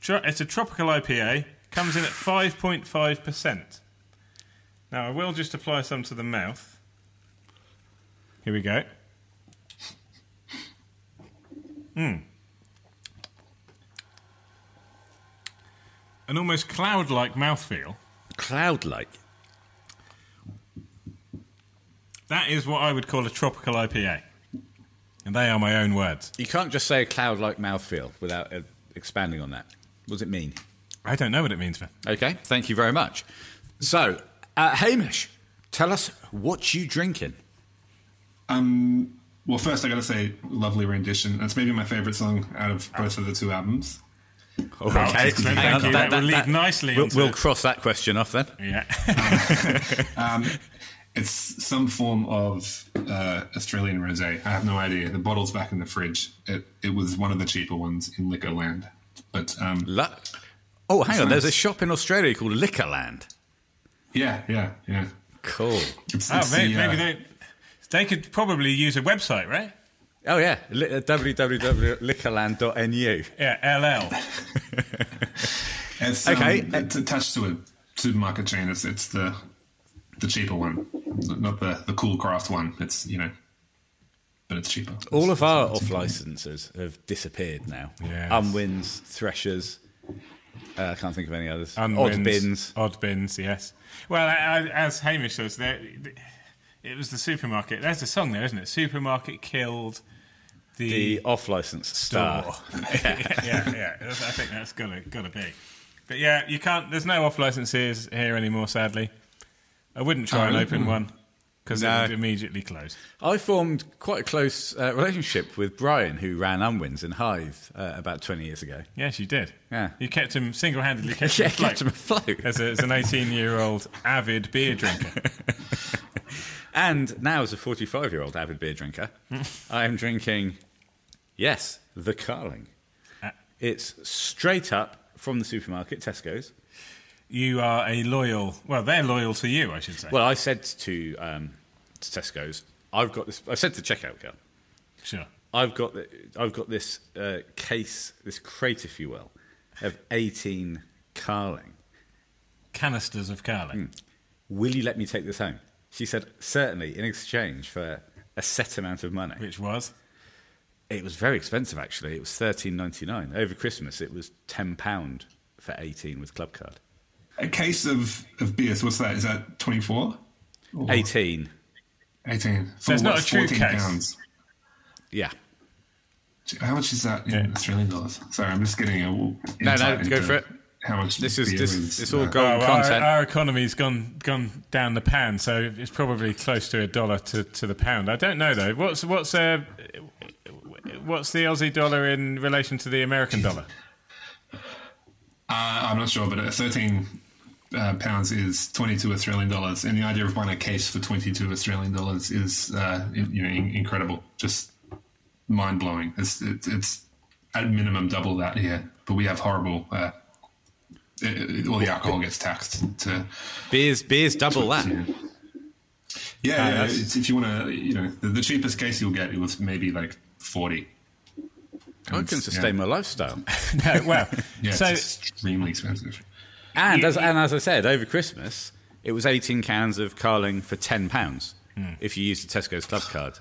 Tro- It's a tropical IPA. Comes in at 5.5%. Now, I will just apply some to the mouth. Here we go. Hmm. An almost cloud like mouthfeel. Cloud like. That is what I would call a tropical IPA. And they are my own words. You can't just say a cloud like mouthfeel without uh, expanding on that. What does it mean? I don't know what it means, man. Okay, thank you very much. So, uh, Hamish, tell us what you drinking. Um, well, first I got to say, lovely rendition. That's maybe my favorite song out of both of the two albums. Okay, excellent, hang thank on, you. That will lead nicely We'll, we'll cross that question off then. Yeah. Um, it's some form of uh, Australian rosé. I have no idea. The bottle's back in the fridge. It it was one of the cheaper ones in Liquorland. But um, La- oh, hang on. nice. There's a shop in Australia called Liquorland. yeah, yeah, yeah. Cool. It's, oh, it's maybe, the, uh, maybe they, they could probably use a website, right? Oh yeah, Li- uh, www.liquorland.nu. Yeah, LL. It's, Okay. um, it's attached to a supermarket chain. It's it's the the cheaper one, not the the cool craft one. It's you know, but it's cheaper. All of our off licenses have disappeared now. Yes. Unwins, Threshers. Uh, I can't think of any others. Unwins, Odd bins. Odd bins, yes. Well, I- as Hamish says, there, it was the supermarket. There's a song there, isn't it? Supermarket killed the, The off license star. store. yeah, yeah. I think that's gotta gotta be. But yeah, you can't. There's no off licenses here anymore. Sadly, I wouldn't try Oh, and open one because No. it would immediately close. I formed quite a close uh, relationship with Brian, who ran Unwins in Hythe uh, about 20 years ago. Yes, you did. Yeah. you kept him single-handedly. Kept Yeah, him kept him afloat. as, a, as an 18-year-old avid beer drinker. And now, as a 45 year old avid beer drinker, I am drinking, yes, the Carling. Uh, It's straight up from the supermarket, Tesco's. You are a loyal. Well, they're loyal to you, I should say. Well, I said to, um, to Tesco's, I've got this. I said to checkout girl, sure. I've got the, I've got this uh, case, this crate, if you will, of 18 Carling. Canisters of. Carling. Will you let me take this home? She said, certainly, in exchange for a set amount of money. Which was? It was very expensive, actually. It was thirteen ninety nine over Christmas. It was ten pound for eighteen with club card. A case of of beers. What's that? Is that twenty four? Eighteen, Eighteen. So it's not a true 14 case. Pounds. yeah. How much is that in Yeah. Australian dollars? Sorry, I'm just getting a no, insight go for it. How much This is this. is, It's all gold golden Oh, well, our, content. our economy's gone gone down the pan, so it's probably close to a dollar to, to the pound. I don't know though. What's what's uh, what's the Aussie dollar in relation to the American dollar? Uh, I'm not sure, but uh, 13 uh, pounds is 22 Australian dollars, and the idea of buying a case for 22 Australian dollars is, uh, you know, in- incredible, just mind blowing. It's, it's it's at minimum double that here, but we have horrible. Uh, it, it- all the alcohol gets taxed to beers, beers, double that. yeah. Yeah, yeah, it's, if you want to, you know, the, the cheapest case you'll get it was maybe like 40. I can sustain my lifestyle. no, well, Yeah, so it's extremely expensive. And You- as you- and as I said, over Christmas, it was eighteen cans of Carling for ten pounds if you used the Tesco's club card.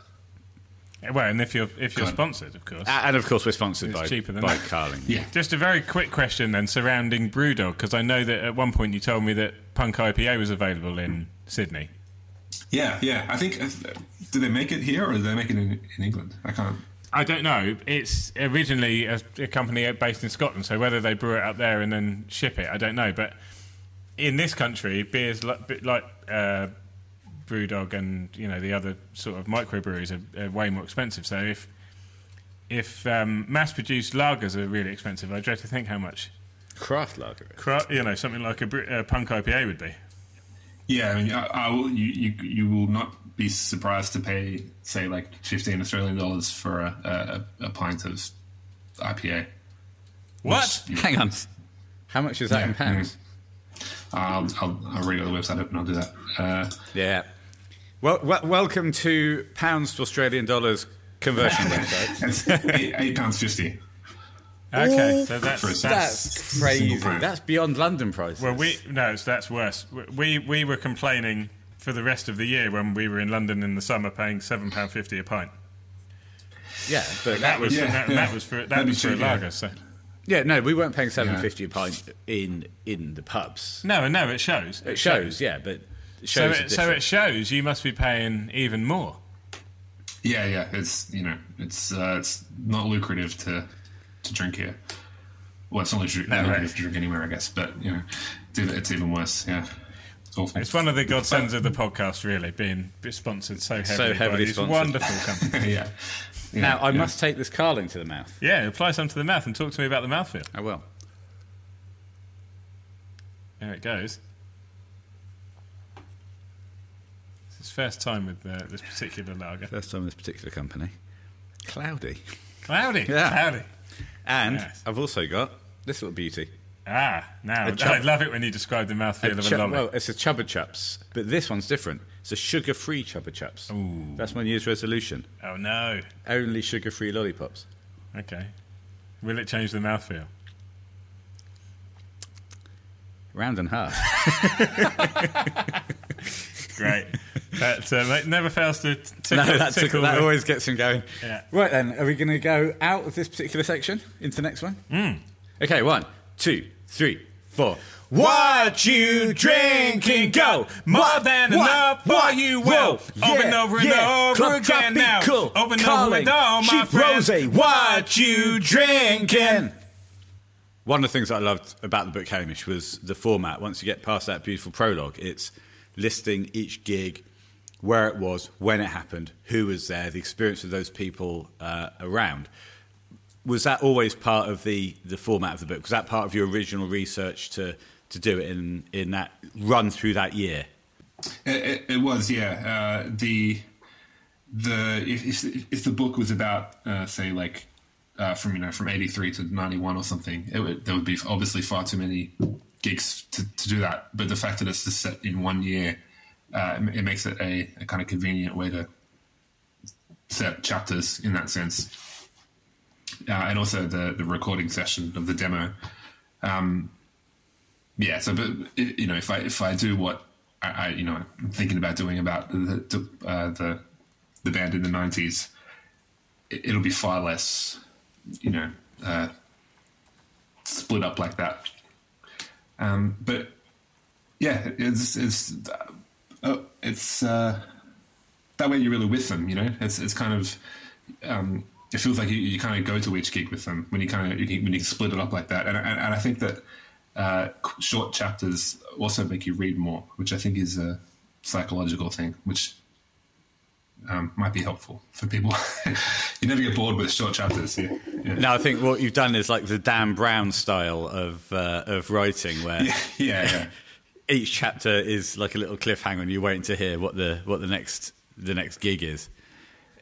well, and if you're if you're sponsored, of course. And of course, we're sponsored It's by, cheaper than by that. Carling. Yeah. Just a very quick question then surrounding Brewdog, because I know that at one point you told me that Punk IPA was available in Sydney. Yeah, yeah. I think, uh, do they make it here or do they make it in, in England? I can't. I don't know. It's originally a, a company based in Scotland, so whether they brew it up there and then ship it, I don't know. But in this country, beers like, like uh, BrewDog and you know the other sort of microbreweries are, are way more expensive. So if if um, mass-produced lagers are really expensive, I dread to think how much Craft lager. cra- you know something like a, a punk IPA would be. Yeah, I mean, I, I will, you, you you will not be surprised to pay, say, like fifteen Australian dollars for a, a, a pint of IPA. What? Which, Hang on. How much is that Yeah, in pounds? I'll, I'll, I'll read it on the website and I'll do that. Uh, Yeah. Well, well, welcome to pounds to Australian dollars conversion website. eight, eight pounds fifty. Okay, so that's, that's That's crazy. That's beyond London prices. well, we no, so that's worse. We we were complaining for the rest of the year when we were in London in the summer, paying seven pound fifty a pint. yeah, but That was Yeah, that, yeah. that was for that That'd was for a cheap, yeah. lager. So yeah, no, we weren't paying seven fifty a pint in in the pubs. no, no, it shows. It shows, yeah, but it So shows. it, so it shows you must be paying even more. Yeah, yeah. It's you know, it's uh, it's not lucrative to to drink here. Well, it's not lucrative, No, lucrative right. to drink anywhere, I guess. But you know, it's even worse. Yeah, it's awful. It's one of the godsends of the podcast, really, being sponsored so heavily, So heavily by these sponsored. wonderful company. yeah. yeah. now I yeah. must take this carling to the mouth. yeah, apply some to the mouth and talk to me about the mouthfeel. I will. There it goes. It's his first time with uh, this particular lager. First time with this particular company. Cloudy. Cloudy, Yeah. cloudy. And Yes. I've also got this little beauty. Ah, now chub- I love it when you describe the mouthfeel A of chu- a lolly. well, it's a Chupa Chups, but this one's different. It's a sugar-free Chupa Chups. Ooh. That's my New Year's resolution. oh no. Only sugar-free lollipops. Okay. Will it change the mouthfeel? Round and half. Great. that uh, never fails to tickle, no, that, tickle tickle, that always gets him going. Yeah. Right then, are we going to go out of this particular section into the next one? Mm. Okay, one, two, three, four. What you drinking? Go more than enough for you will. over and over and over again now. Over and over and over, my friend. What you drinking? One of the things I loved about the book Hamish was the format. Once you get past that beautiful prologue, it's listing each gig, where it was, when it happened, who was there, the experience of those people uh, around. Was that always part of the, the format of the book? Was that part of your original research to, to do it in, in that run through that year? It, it, it was, yeah. Uh, the the if, if the book was about uh, say like uh, from you know from eighty three to ninety one or something, it would, there would be obviously far too many gigs to, to do that. But the fact that it's just set in one year, uh, it, it makes it a, a kind of convenient way to set chapters in that sense. Uh, and also the the recording session of the demo. Um, yeah, so but you know, if I if I do what I, I you know I'm thinking about doing about the uh, the the band in the '90s, it, it'll be far less, you know, uh, split up like that. Um, but yeah, it's it's uh, oh, it's uh, that way you're really with them. You know, it's it's kind of um, it feels like you, you kind of go to each gig with them when you kind of you, can- when you split it up like that. And and, and I think that uh, short chapters also make you read more, which I think is a psychological thing, which um, might be helpful for people. you never get bored with short chapters. Yeah. Yeah. No, I think what you've done is like the Dan Brown style of uh, of writing, where yeah, yeah. each chapter is like a little cliffhanger, and you're waiting to hear what the what the next the next gig is.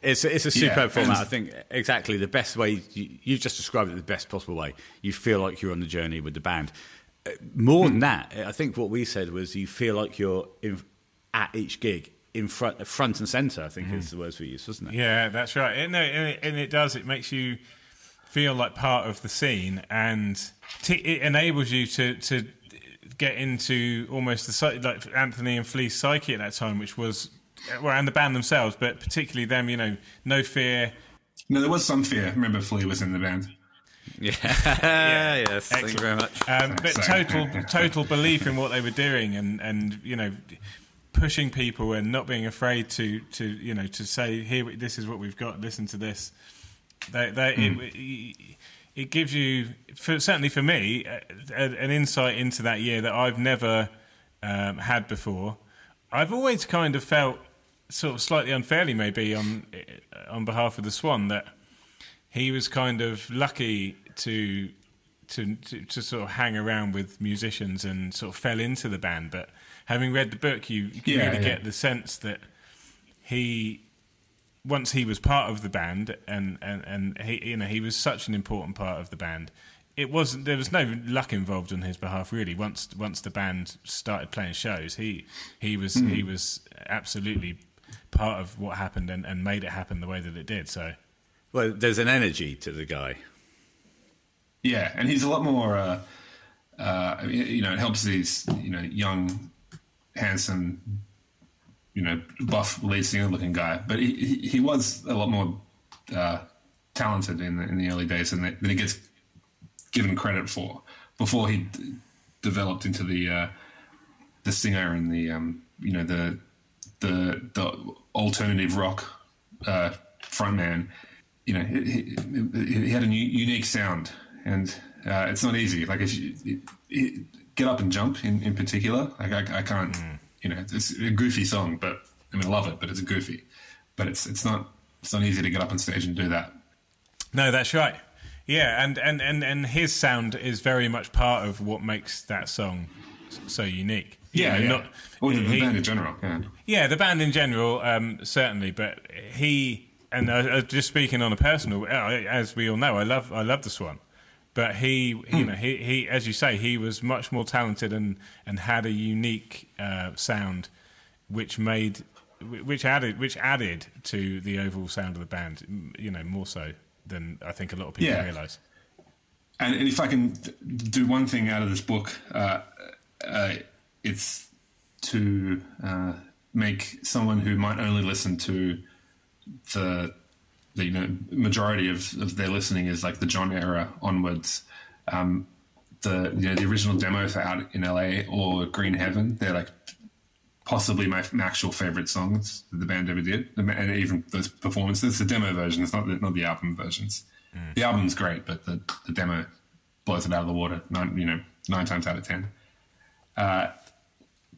It's it's a superb Yeah, format. I think exactly the best way you, you've just described it the best possible way. You feel like you're on the journey with the band. Uh, More than hmm. that, I think what we said was you feel like you're in, at each gig in front front and center. I think hmm. is the words we used, wasn't it? Yeah, that's right. And, no, and, it, and it does. It makes you feel like part of the scene, and t- it enables you to to get into almost the like Anthony and Flea's psyche at that time, which was well, and the band themselves, but particularly them. You know, no fear. No, there was some fear. Remember, Flea was in the band. Yeah. yeah. yes. Thank you very much. Um, but Sorry. total total belief in what they were doing, and and you know. Pushing people and not being afraid to, to you know to say here this is what we've got listen to this They, they, it, it gives you, for, certainly for me, a, a, an insight into that year that I've never um, had before. I've always kind of felt sort of slightly unfairly, maybe on on behalf of the Swan, that he was kind of lucky to to, to, to sort of hang around with musicians and sort of fell into the band. But having read the book, you, you Yeah, really yeah. get the sense that he once he was part of the band and, and, and he you know he was such an important part of the band. It wasn't there was no luck involved on his behalf really. Once once the band started playing shows, he he was Hmm. he was absolutely part of what happened and, and made it happen the way that it did. So Well, there's an energy to the guy. Yeah, and he's a lot more. Uh, uh, I mean, you know, it helps these you know young, handsome, you know, buff lead singer looking guy. But he, he, he was a lot more uh, talented in the, in the early days than, than he gets given credit for. Before he d- developed into the uh, the singer and the um, you know the the the alternative rock uh, frontman, you know, he, he, he had a new, unique sound, and uh, it's not easy. Like if you it, get up and jump in, in particular, like I, I can't, you know, it's a goofy song, but I mean, I love it, but it's goofy, but it's it's not it's not easy to get up on stage and do that. No, that's right. Yeah, and, and, and, and his sound is very much part of what makes that song so unique. Yeah, yeah. not- or the, he- band in general. Yeah. Yeah, the band in general, um, certainly, but he and uh, uh, just speaking on a personal, uh, as we all know, I love I love the Swan, but he, Hmm. you know, he, he as you say, he was much more talented and and had a unique uh, sound, which made which added which added to the overall sound of the band, you know, more so than I think a lot of people Yeah. realise. And if I can do one thing out of this book, uh, uh, it's to uh, make someone who might only listen to the, the you know majority of, of their listening is like the John era onwards. Um, the you know the original demo for Out in LA or Green Heaven, they're like possibly my, my actual favorite songs that the band ever did, and even those performances. The demo versions, not the, not the album versions. The album's great, but the, the demo blows it out of the water. Nine, you know, nine times out of ten. Uh,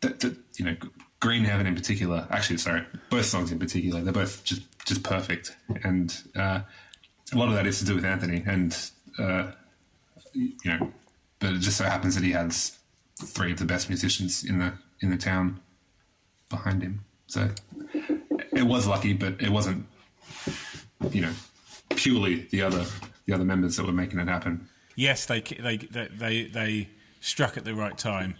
the, the, you know, Green Heaven in particular. Actually, sorry, both songs in particular. They're both just just perfect, and uh, a lot of that is to do with Anthony, and uh, you know, but it just so happens that he has three of the best musicians in the in the town behind him. So it was lucky, but it wasn't, you know, purely the other the other members that were making it happen. Yes, they they they, they struck at the right time,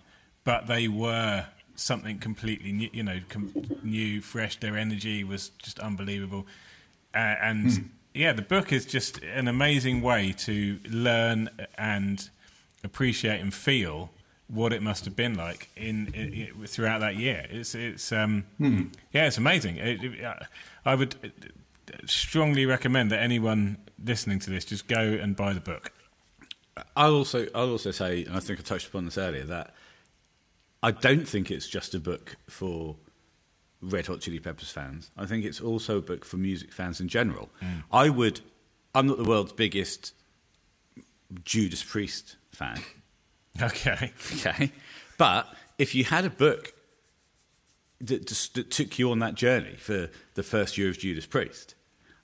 but they were something completely new. You know, com- new, fresh. Their energy was just unbelievable, uh, and yeah, the book is just an amazing way to learn and appreciate and feel what it must have been like in, in, in- throughout that year. It's it's um, yeah, it's amazing. It, it, I would strongly recommend that anyone listening to this just go and buy the book. I'll also I'll also say, and I think I touched upon this earlier, that I don't think it's just a book for Red Hot Chili Peppers fans. I think it's also a book for music fans in general. Mm. I would. I'm not the world's biggest Judas Priest fan. Okay. Okay, but if you had a book that, that took you on that journey for the first year of Judas Priest,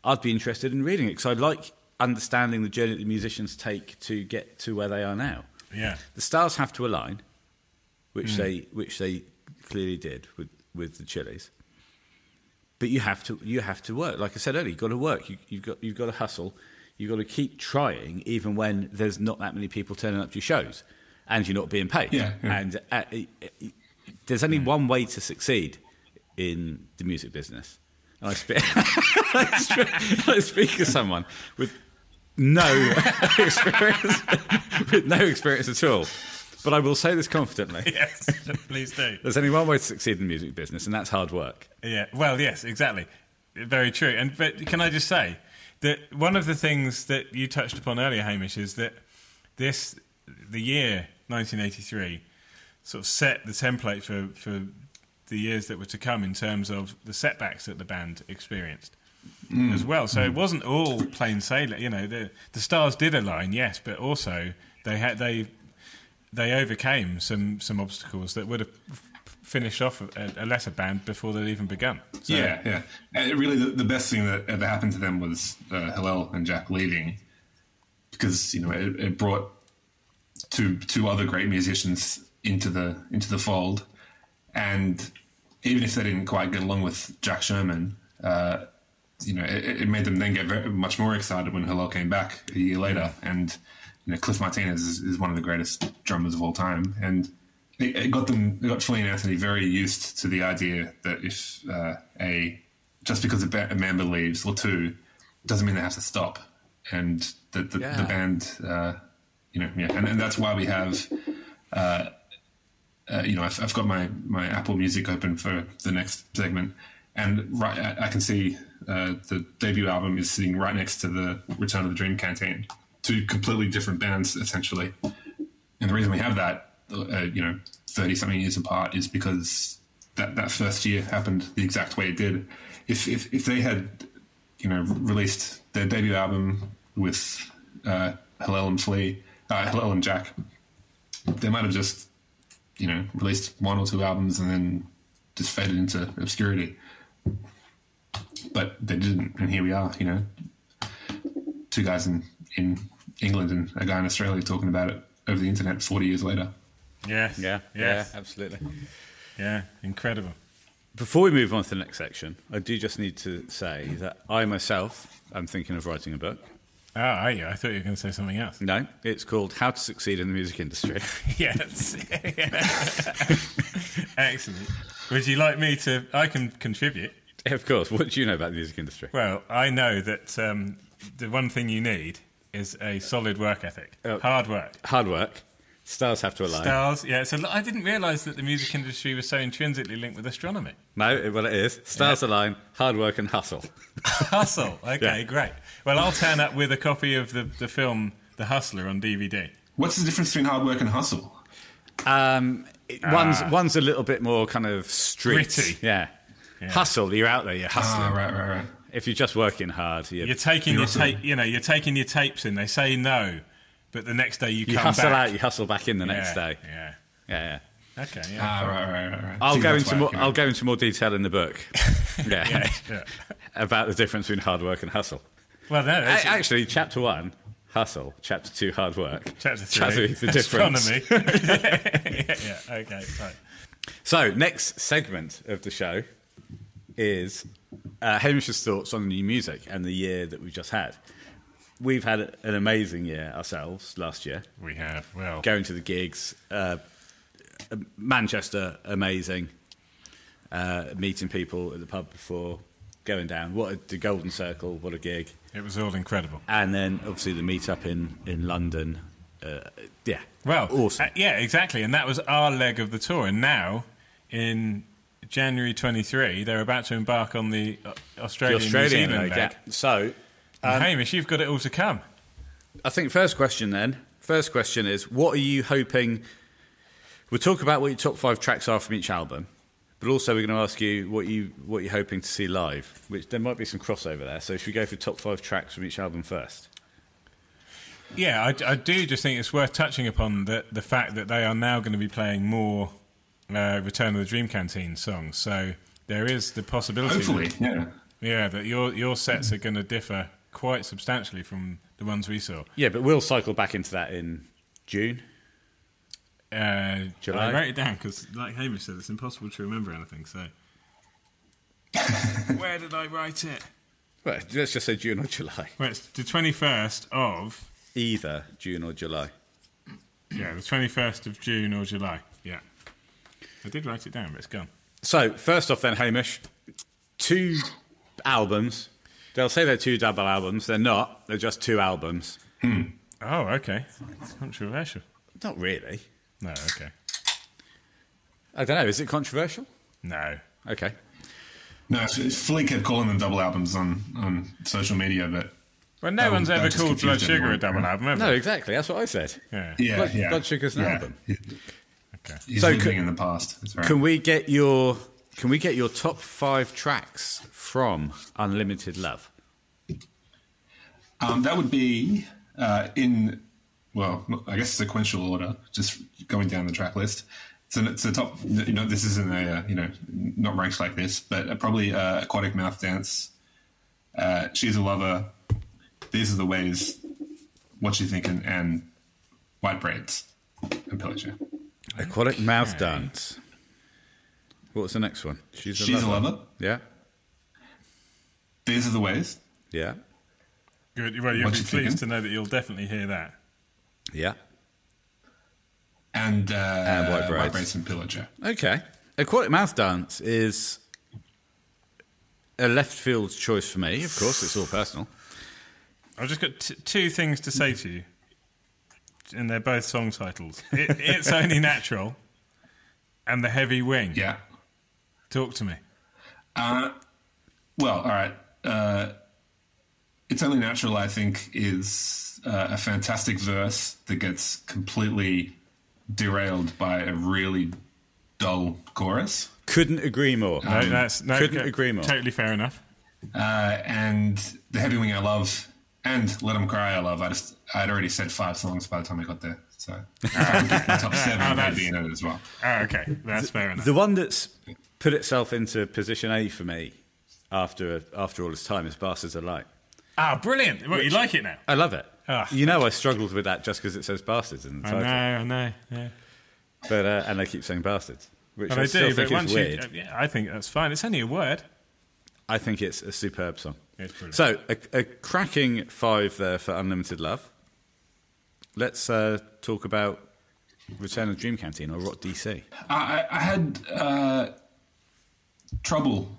I'd be interested in reading it because I'd like understanding the journey that the musicians take to get to where they are now. Yeah. The stars have to align, which they which they clearly did with, with the Chili's. But you have to you have to work. Like I said earlier, you've got to work. You, you've got you've got to hustle. You've got to keep trying, even when there's not that many people turning up to your shows, and you're not being paid. Yeah, yeah. And uh, uh, there's only one way to succeed in the music business. And I speak, I speak, I speak as someone with no experience, with no experience at all. But I will say this confidently. Yes, please do. There's only one way to succeed in the music business, and that's hard work. Yeah. Well, yes, exactly. Very true. And but can I just say that one of the things that you touched upon earlier, Hamish, is that this the year 1983 sort of set the template for for the years that were to come in terms of the setbacks that the band experienced. Mm. As well, so it mm. wasn't all plain sailing. You know, the the stars did align, yes, but also they had they they overcame some some obstacles that would have finished off a, a lesser band before they'd even begun. So, Yeah, yeah. And really, the, the best thing that ever happened to them was uh, Hillel and Jack leaving, because you know it, it brought two two other great musicians into the into the fold, and even if they didn't quite get along with Jack Sherman, uh, you know, it, it made them then get very, much more excited when Hillel came back a year later, and you know, Cliff Martinez is, is one of the greatest drummers of all time, and it, it got them, it got Flea and Anthony very used to the idea that if uh, a just because a, ba- a member leaves or two doesn't mean they have to stop, and that the, Yeah. the band, uh, you know, yeah, and, and that's why we have. Uh, uh, you know, I've, I've got my, my Apple Music open for the next segment, and right, I, I can see uh, the debut album is sitting right next to the Return of the Dream Canteen, two completely different bands essentially. And the reason we have that, uh, you know, thirty something years apart, is because that, that first year happened the exact way it did. If if, if they had, you know, released their debut album with uh, Hillel and Flea, uh, Hillel and Jack, they might have just you know, released one or two albums and then just faded into obscurity. But they didn't, and here we are, you know, two guys in, in England and a guy in Australia talking about it over the internet 40 years later. Yeah. Yeah, Yes. yeah, absolutely. Yeah. Incredible. Before we move on to the next section, I do just need to say that I myself am thinking of writing a book. Oh, are you? I thought you were going to say something else. No, it's called How to Succeed in the Music Industry. yes. Excellent. Would you like me to? I can contribute. of course. What do you know about the music industry? Well, I know that um, the one thing you need is a solid work ethic, Oh. hard work. Hard work. Stars have to align. Stars, yeah. So I didn't realise that the music industry was so intrinsically linked with astronomy. No, well, it is. Stars align, hard work, and hustle. Hustle. Okay, Yeah. great. Well, I'll turn up with a copy of the, the film The Hustler on DVD. What's the difference between hard work and hustle? Um, it- one's one's a little bit more kind of street. Gritty. Yeah. Hustle, you're out there, you're hustling. Ah, right, right, right. If you're just working hard, you're, You're taking You're your also- tape. You know, you're taking your tapes in. They say no, but the next day you, you come hustle back. out, you hustle back in the yeah, next day. Yeah. Yeah, yeah. Okay. Yeah. Ah, right, right, right, right. I'll See, go into more. I'll go into more detail in the book. Yeah, yeah, yeah. about the difference between hard work and hustle. Well, no. A- That's, Actually, chapter one, hustle. Chapter two, hard work. chapter three. Chapter three, the difference. Astronomy. yeah, yeah. Okay. Right. So, next segment of the show is uh, Hamish's thoughts on the new music and the year that we've just had. We've had an amazing year ourselves last year, We have. Well. going to the gigs. Uh, Manchester, amazing. Uh, meeting people at the pub before going down. What a, the Golden Circle, what a gig. It was all incredible. And then obviously the meet up in, in London. Uh, yeah. Well, awesome. uh, yeah, exactly. And that was our leg of the tour. And now, in January 23, they're about to embark on the uh, the Australian, Australian New Zealand leg, leg. yeah. So, And Hamish, you've got it all to come. I think first question then. First question is what are you hoping? We'll talk about what your top five tracks are from each album, but also we're going to ask you what you what you're hoping to see live. Which there might be some crossover there. So should we go for top five tracks from each album first? Yeah, I, I do just think it's worth touching upon the, the fact that they are now going to be playing more uh, Return of the Dream Canteen song. So there is the possibility. Hopefully, that- yeah. yeah, that your, your sets are going to differ quite substantially from the ones we saw. Yeah, but we'll cycle back into that in June. Uh, July? I wrote it down because, like Hamish said, it's impossible to remember anything. So, where did I write it? Well, let's just say June or July. Well, it's the twenty-first of Either June or July. yeah, the twenty-first of June or July. Yeah, I did write it down, but it's gone. So first off, then Hamish, two albums. They'll say they're two double albums. They're not. They're just two albums. Oh, okay. Controversial. Not really. No, okay. I don't know. Is it controversial? No. Okay. No, it's- it's- Flea kept calling them double albums on, on social media, but Well, no Um, one's ever called Blood confused Sugar a double yeah. album, ever. No, exactly. That's what I said. Yeah. yeah, Blood- yeah. Blood Sugar's an yeah. album. Okay. He's So could- in the past. Right. Can we get your Can we get your top five tracks from Unlimited Love? Um, that would be uh, in, well, I guess sequential order, just going down the track list. So it's a top. You know, this isn't a uh, you know not ranked like this, but uh, probably uh, aquatic mouth dance. Uh, She's a lover. These are the ways. What you thinking? And white braids and Pillow Chair. Aquatic mouth dance. What's the next one? She's a She's a lover. lover. Yeah, These are the ways. yeah, Good. Well, you'll What be you pleased thinking? to know that you'll definitely hear that. yeah. And, uh, And white braids. braids and Pillow Chair. Okay. Aquatic mouth dance is a left field choice for me. Of course, it's all personal. I've just got t- two things to say to you, and they're both song titles. It, it's only natural, and the heavy wing. Yeah. Talk to me. Uh, well, all right. Uh, it's only natural, I think, is uh, a fantastic verse that gets completely derailed by a really dull chorus. Couldn't agree more. No, that's no, couldn't okay, agree more. Totally fair enough. Uh, and the heavy wing I love, and let 'em cry I love. I just I'd already said five songs by the time I got there, so if I could get my top seven, Oh, that'd be in it as well. Oh, okay, that's fair enough. The one that's put itself into position A for me after after all this time is Bastards of Light. Ah, brilliant. Well, you like it now? I love it. Ah. you know, I struggled with that just because it says Bastards in the title. I know, I know. Yeah. But uh, and they keep saying Bastards, which But I, I still do. think But is once weird. you, yeah, I think that's fine. It's only a word. I think it's a superb song. It's brilliant. So a, a cracking five there for Unlimited Love. Let's uh, talk about Return of Dream Canteen or Rot DC. I, I- had uh, trouble,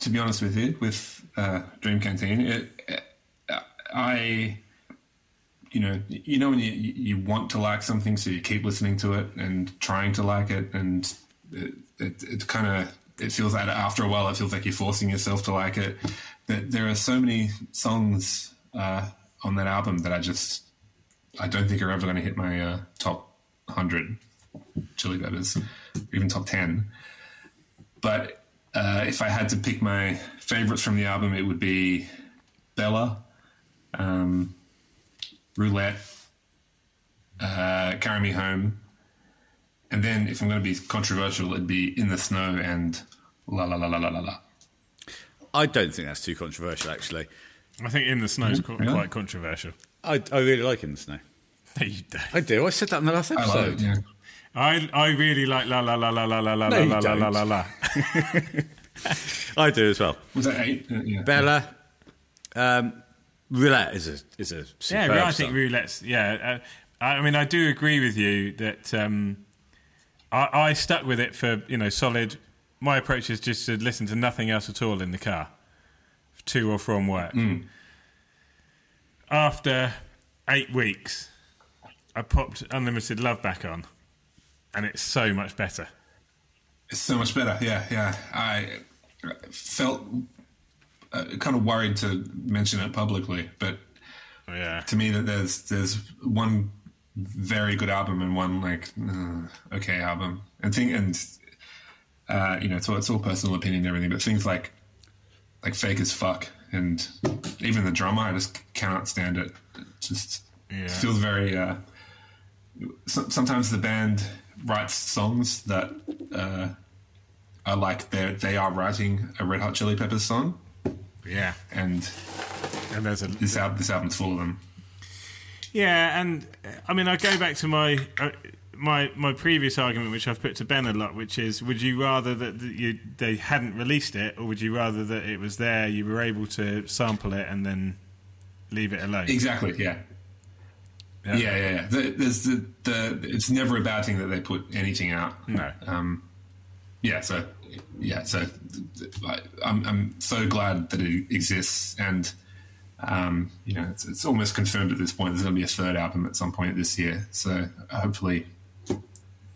to be honest with you, with uh, Dream Canteen. It, uh, I, you know, you know when you you want to like something, so you keep listening to it and trying to like it, and it it, it kind of it feels that after a while, it feels like you're forcing yourself to like it. That there are so many songs uh, on that album that I just I don't think are ever going to hit my uh, top hundred Chili Peppers, even top 10. But uh, if I had to pick my favorites from the album, it would be Bella, um, Roulette, uh, Carry Me Home. And then if I'm going to be controversial, it'd be In the Snow and La La La La La La La. I don't think that's too controversial, actually. I think In the Snow is quite, Really? quite controversial. I, I really like In the Snow. No, you don't. I do. I said that in the last I love episode. it. Yeah. I I really like la la la la la la la No, la la la la la. I do as well. Was that eight? Uh, yeah. Bella, um, Roulette is a is a Yeah, I think song. roulette's. Yeah, uh, I I mean, I do agree with you that um, I, I stuck with it for you know solid. My approach is just to listen to nothing else at all in the car, to or from work. After eight weeks, I popped Unlimited Love back on, and it's so much better. It's so much better. Yeah, yeah. I felt uh, kind of worried to mention it publicly, but Yeah, to me that there's there's one very good album and one like uh, okay album and thing and uh, you know it's all, it's all personal opinion and everything but things like like fake as fuck and even the drummer I just cannot stand it. It just Yeah. feels very uh, so, sometimes the band writes songs that uh, are like they they are writing a Red Hot Chili Peppers song. Yeah, and and there's a this album this album's full of them. Yeah, and I mean, I go back to my uh, my my previous argument, which I've put to Ben a lot, which is: would you rather that, that you they hadn't released it, or would you rather that it was there, you were able to sample it, and then leave it alone? exactly yeah Yeah, yeah, yeah. The, there's the, the it's never a bad thing that they put anything out. No. Um, yeah. So yeah. So I, I'm I'm so glad that it exists, and um, you know, it's, it's almost confirmed at this point. There's going to be a third album at some point this year. So hopefully,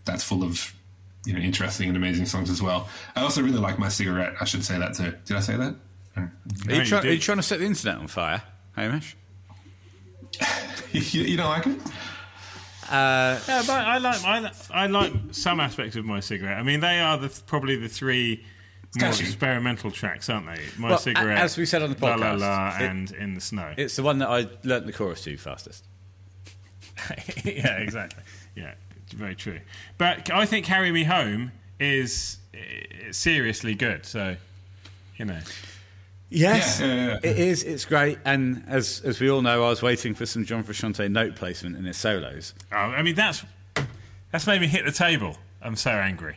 that's full of you know interesting and amazing songs as well. I also really like my cigarette. I should say that too. Did I say that? Are, No, you you are you trying to set the internet on fire, Hamish? you, you don't like it? Uh, yeah, but I like I, I like some aspects of my cigarette. I mean, they are the probably the three more catchy. experimental tracks, aren't they? My Well, cigarette, as we said on the La La podcast, La, it- and In the Snow. It's the one that I learnt the chorus to fastest. yeah, exactly. Yeah, very true. But I think "Carry Me Home" is uh, seriously good. So, you know, Yes, Yeah, yeah, yeah. it is. It's great. And as as we all know, I was waiting for some John Frusciante note placement in his solos. oh, I mean that's that's made me hit the table. I'm so angry.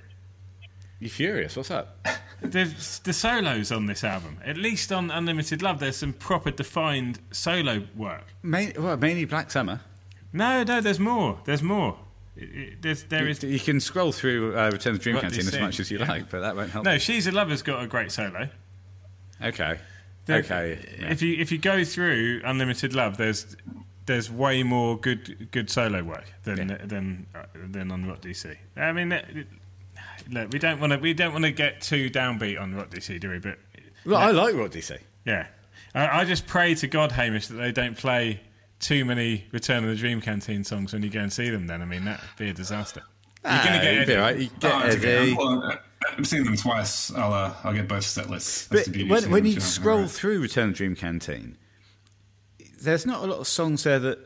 You're furious? What's up? The, the solos on this album, at least on Unlimited Love, there's some proper defined solo work. Main, well, mainly Black Summer. No, no, there's more. There's more. It- it- there's, there is. You can scroll through uh, Return to Dream What Canteen as much as you Yeah. like, but that won't help. No, She's a Lover's got a great solo. Okay. There- okay. yeah. If you if you go through Unlimited Love, there's there's way more good good solo work than Yeah. than uh, than on Rock DC. I mean, it- look, we don't want to we don't want to get too downbeat on Rock DC, do we? But Well, I like Rock DC. yeah, I, I just pray to God, Hamish, that they don't play too many Return of the Dream Canteen songs when you go and see them. Then I mean, that'd be a disaster. You're Ah, gonna get you'd be Eddie. all right. You get Oh, it's okay. Eddie. Well, I've seen them twice. I'll uh, I'll get both set lists. That's But the beauty of when, when you know. scroll Alright. through Return of the Dream Canteen, there's not a lot of songs there that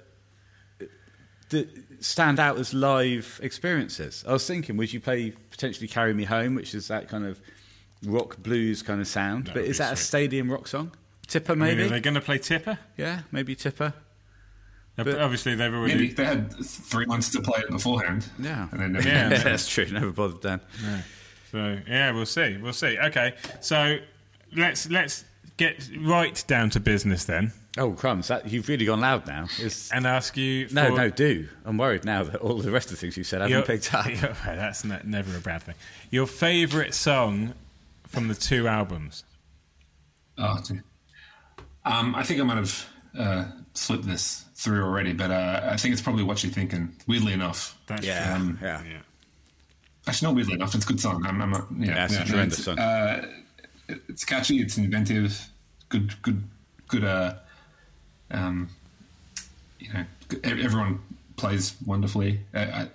that stand out as live experiences. I was thinking, would you play potentially "Carry Me Home," which is that kind of rock blues kind of sound? That but is be that a stadium rock song? Tipper, I mean, maybe. are they going to play Tipper? yeah, maybe Tipper. But- Obviously, they've already. Maybe they had three months to play it beforehand. Yeah. and then never Yeah. that's true. Never bothered Dan. So yeah, we'll see. We'll see. Okay, so let's let's get right down to business then, Oh crumbs! That you've really gone loud now. Is and ask you. For no, no, do. I'm worried now that all the rest of the things you said haven't your- picked up. your- that's ne- never a bad thing. Your favourite song from the two albums? Oh, dear. um, I think I might have uh, slipped this through already, but uh, I think it's probably what you're thinking. Weirdly enough, That's Yeah, true. yeah. yeah. actually, not weirdly enough. It's a good song. I'm, I'm not, yeah, Yeah, it's a yeah, tremendous it's, song. Uh, it's catchy. It's inventive. Good, good, good. Uh, um, you know, everyone plays wonderfully. Uh, I,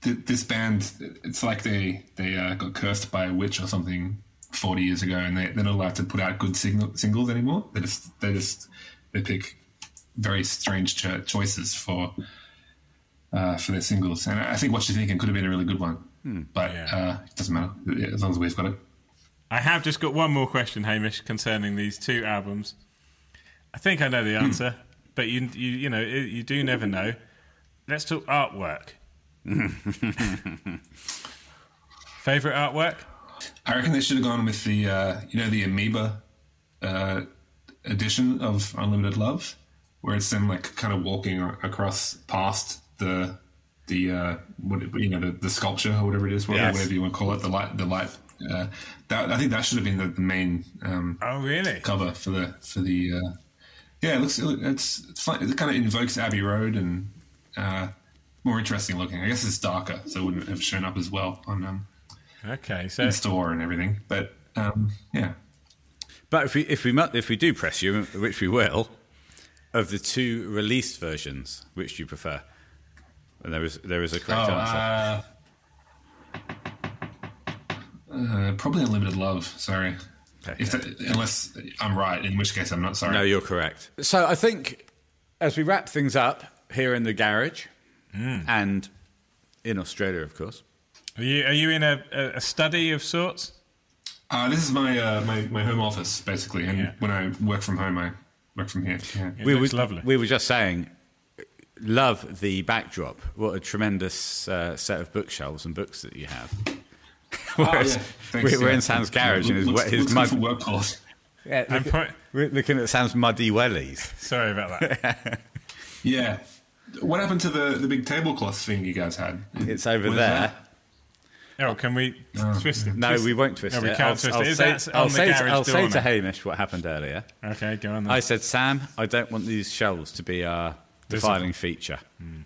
th- this band, it's like they they uh, got cursed by a witch or something forty years ago, and they, they're not allowed to put out good single, singles anymore. They just they just they pick very strange cho- choices for uh, for their singles, and I think what you're thinking could have been a really good one, but Yeah. uh, it doesn't matter as long as we've got it. I have just got one more question, Hamish, concerning these two albums. I think I know the answer, but you you you know you do never know. Let's talk artwork. Favorite artwork? I reckon they should have gone with the uh, you know the Amoeba uh, edition of Unlimited Love, where it's them like kind of walking across past the the uh, what you know the, the sculpture or whatever it is, whatever, Yes. whatever you want to call it, the light the light. Uh, that, I think that should have been the, the main um, Oh, really? cover for the for the uh, yeah. It looks it, it's it's fun. It kind of invokes Abbey Road and uh, more interesting looking. I guess it's darker, so it wouldn't have shown up as well on um, Okay, so in store and everything. But um, yeah, But if we if we if we do press you, which we will, of the two released versions, which do you prefer? And there is there is a correct oh, answer. uh, uh, probably Unlimited Love. Sorry, Okay. if that, unless I'm right, in which case I'm not sorry. No, you're correct. So I think as we wrap things up here in the garage and in Australia, of course. are you are you in a, a, a study of sorts? Uh, this is my, uh, my my home office basically, and Yeah. when I work from home, I work from here. Yeah. It we looks were, lovely. We were just saying, love the backdrop. What a tremendous uh, set of bookshelves and books that you have. Whereas Oh, yeah. Thanks, we- we're yeah. in Sam's garage and his, looks, his looks mud. good for. Yeah, I'm look, pro- we're looking at Sam's muddy wellies. Sorry about that. Yeah. What happened to the, the big tablecloth thing you guys had? It's over What is there. that? Oh, can we uh, twist it? No, Twist- we won't twist No, we it. can't I'll, twist I'll it. Is say, I'll say, to, I'll say to? Hamish what happened earlier. Okay, go on. Then. I said, Sam, I don't want these shelves to be our defining feature. Hmm.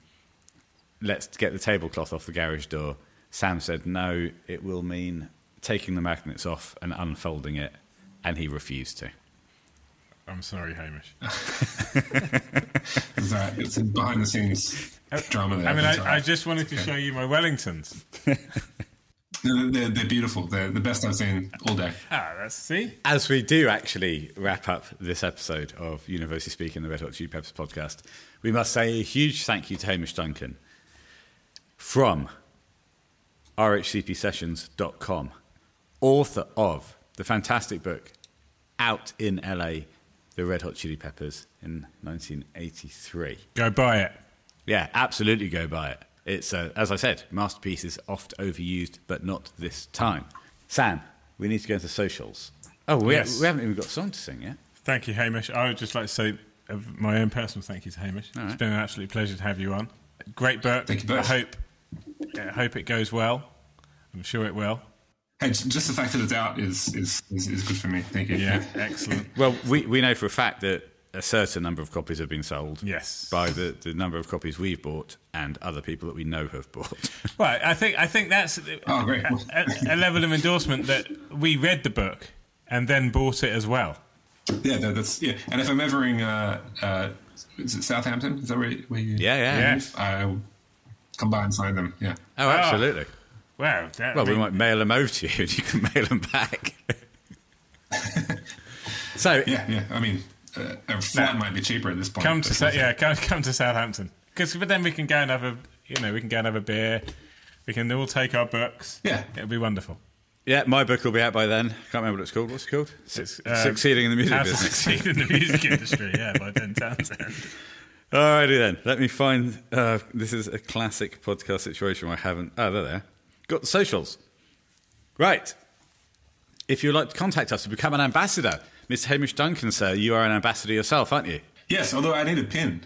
Let's get the tablecloth off the garage door. Sam said, no, it will mean taking the magnets off and unfolding it, and he refused to. I'm sorry, Hamish. It's. It's a behind the scenes uh, drama there. I mean, I, I just wanted to show you my Wellingtons. They're, they're, they're beautiful. They're the best I've seen all day. Ah, that's see. As we do actually wrap up this episode of Universally Speaking, the Red Hot Chili Peppers podcast, we must say a huge thank you to Hamish Duncan from rhcpsessions.com, author of the fantastic book Out in LA, The Red Hot Chili Peppers in 1983. Go buy it. Yeah, absolutely go buy it. It's, uh, as I said, masterpiece is oft overused, but not this time. Sam, we need to go into socials. Oh, we, Yes. we haven't even got a song to sing yet. Thank you, Hamish. I would just like to say uh, my own personal thank you to Hamish. All It's right. been an absolute pleasure to have you on. Great book. Thank you both. I hope, I hope it goes well. I'm sure it will. Hey, just the fact that it's out is is, is, is good for me. Thank you. Yeah, excellent. Well, we, we know for a fact that a certain number of copies have been sold. Yes. By the, the number of copies we've bought and other people that we know have bought. Well, I think I think that's Oh, great. a, a- a level of endorsement that we read the book and then bought it as well. Yeah, that, that's yeah. And if I'm ever in, uh, uh, is it Southampton? Is that where, where you? yeah, yeah. Yeah. Yes. I'll come by and sign them. Yeah. Oh, absolutely. Wow. That, Well, I we mean, might mail them over to you and you can mail them back. so, Yeah, yeah. I mean, uh, a flight might be cheaper at this point. come to but- Sa- yeah, come, come to Southampton because but then we can go and have a you know we can go and have a beer. We can all take our books. Yeah. it'll be wonderful. yeah, my book will be out by then. Can't remember what it's called. What's it called? It's, um, Succeeding in the music How to business. succeed in the music industry. Yeah, by Ben Townsend. Alrighty then. Let me find. Uh, this is a classic podcast situation where I haven't. Oh, there they are. Got the socials. Right. If you'd like to contact us to become an ambassador, Mr. Hamish Duncan, sir, you are an ambassador yourself, aren't you? Yes, although I need a pin.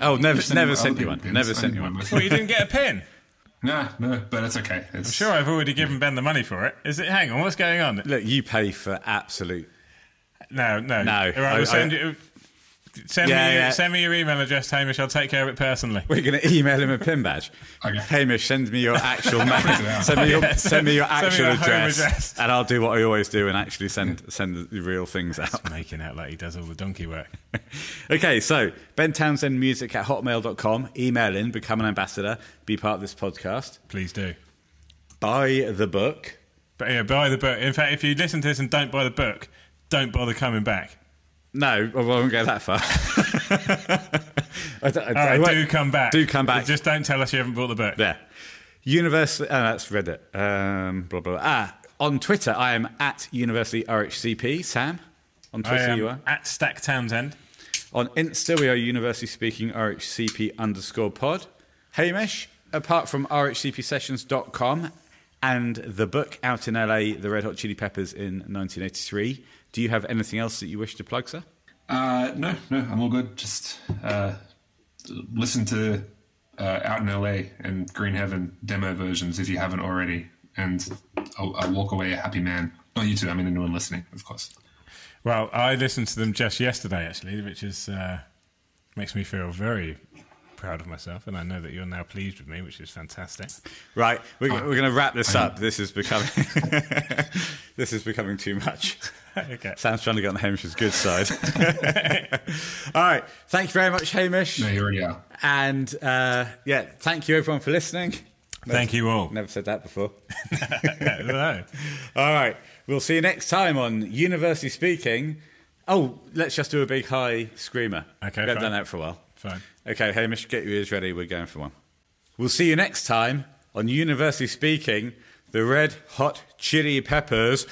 Oh, never- you never sent you one. pins. Never I sent you one. myself. Well, you didn't get a pin. No, no, but it's okay. It's, I'm sure I've already given Ben the money for it. Is it? Hang on, what's going on? Look, you pay for absolute. No, no, No, All right, I- we'll send I- you. Send Yeah, me, your, yeah. send me your email address, Hamish. I'll take care of it personally. We're going to email him a pin badge. Okay. Hamish, send me your actual name. Send me your, Yeah, send me your send me actual your address, address. and I'll do what I always do and actually send send the real things out. Making out like he does all the donkey work. Okay, so Ben Townsend Music at hotmail.com. Email in, become an ambassador, be part of this podcast. Please do. Buy the book. But yeah, buy the book. In fact, if you listen to this and don't buy the book, don't bother coming back. No, I won't go that far. I don't- I- All I right, do come back. Do come back. Just don't tell us you haven't bought the book. There. University. Oh, that's Reddit. Um, blah, blah, blah. Ah, on Twitter, I am at Universally RHCP. Sam? On I Twitter, am you are? at Stack Townsend. On Insta, we are Universally Speaking RHCP underscore pod. Hamish, apart from rhcpsessions.com and the book out in LA, The Red Hot Chili Peppers in 1983, do you have anything else that you wish to plug, sir? Uh, no, no, I'm all good. Just uh, listen to uh, Out in LA and Green Heaven demo versions if you haven't already, and I'll, I'll walk away a happy man. Not you two. I mean anyone listening, of course. Well, I listened to them just yesterday, actually, which is uh, makes me feel very proud of myself, and I know that you're now pleased with me, which is fantastic. Right, we're, we're going to wrap this up. This is becoming this is becoming too much. okay. Sam's trying to get on Hamish's good side. All right, thank you very much, Hamish. No, you already are. And uh, yeah, thank you everyone for listening. Thank you all. Never said that before. No. All right, we'll see you next time on Universally Speaking. Oh, let's just do a big high screamer. Okay, we haven't fine. done that for a while. Fine. Okay, Hamish, get your ears ready. We're going for one. We'll see you next time on Universally Speaking. The Red Hot Chili Peppers.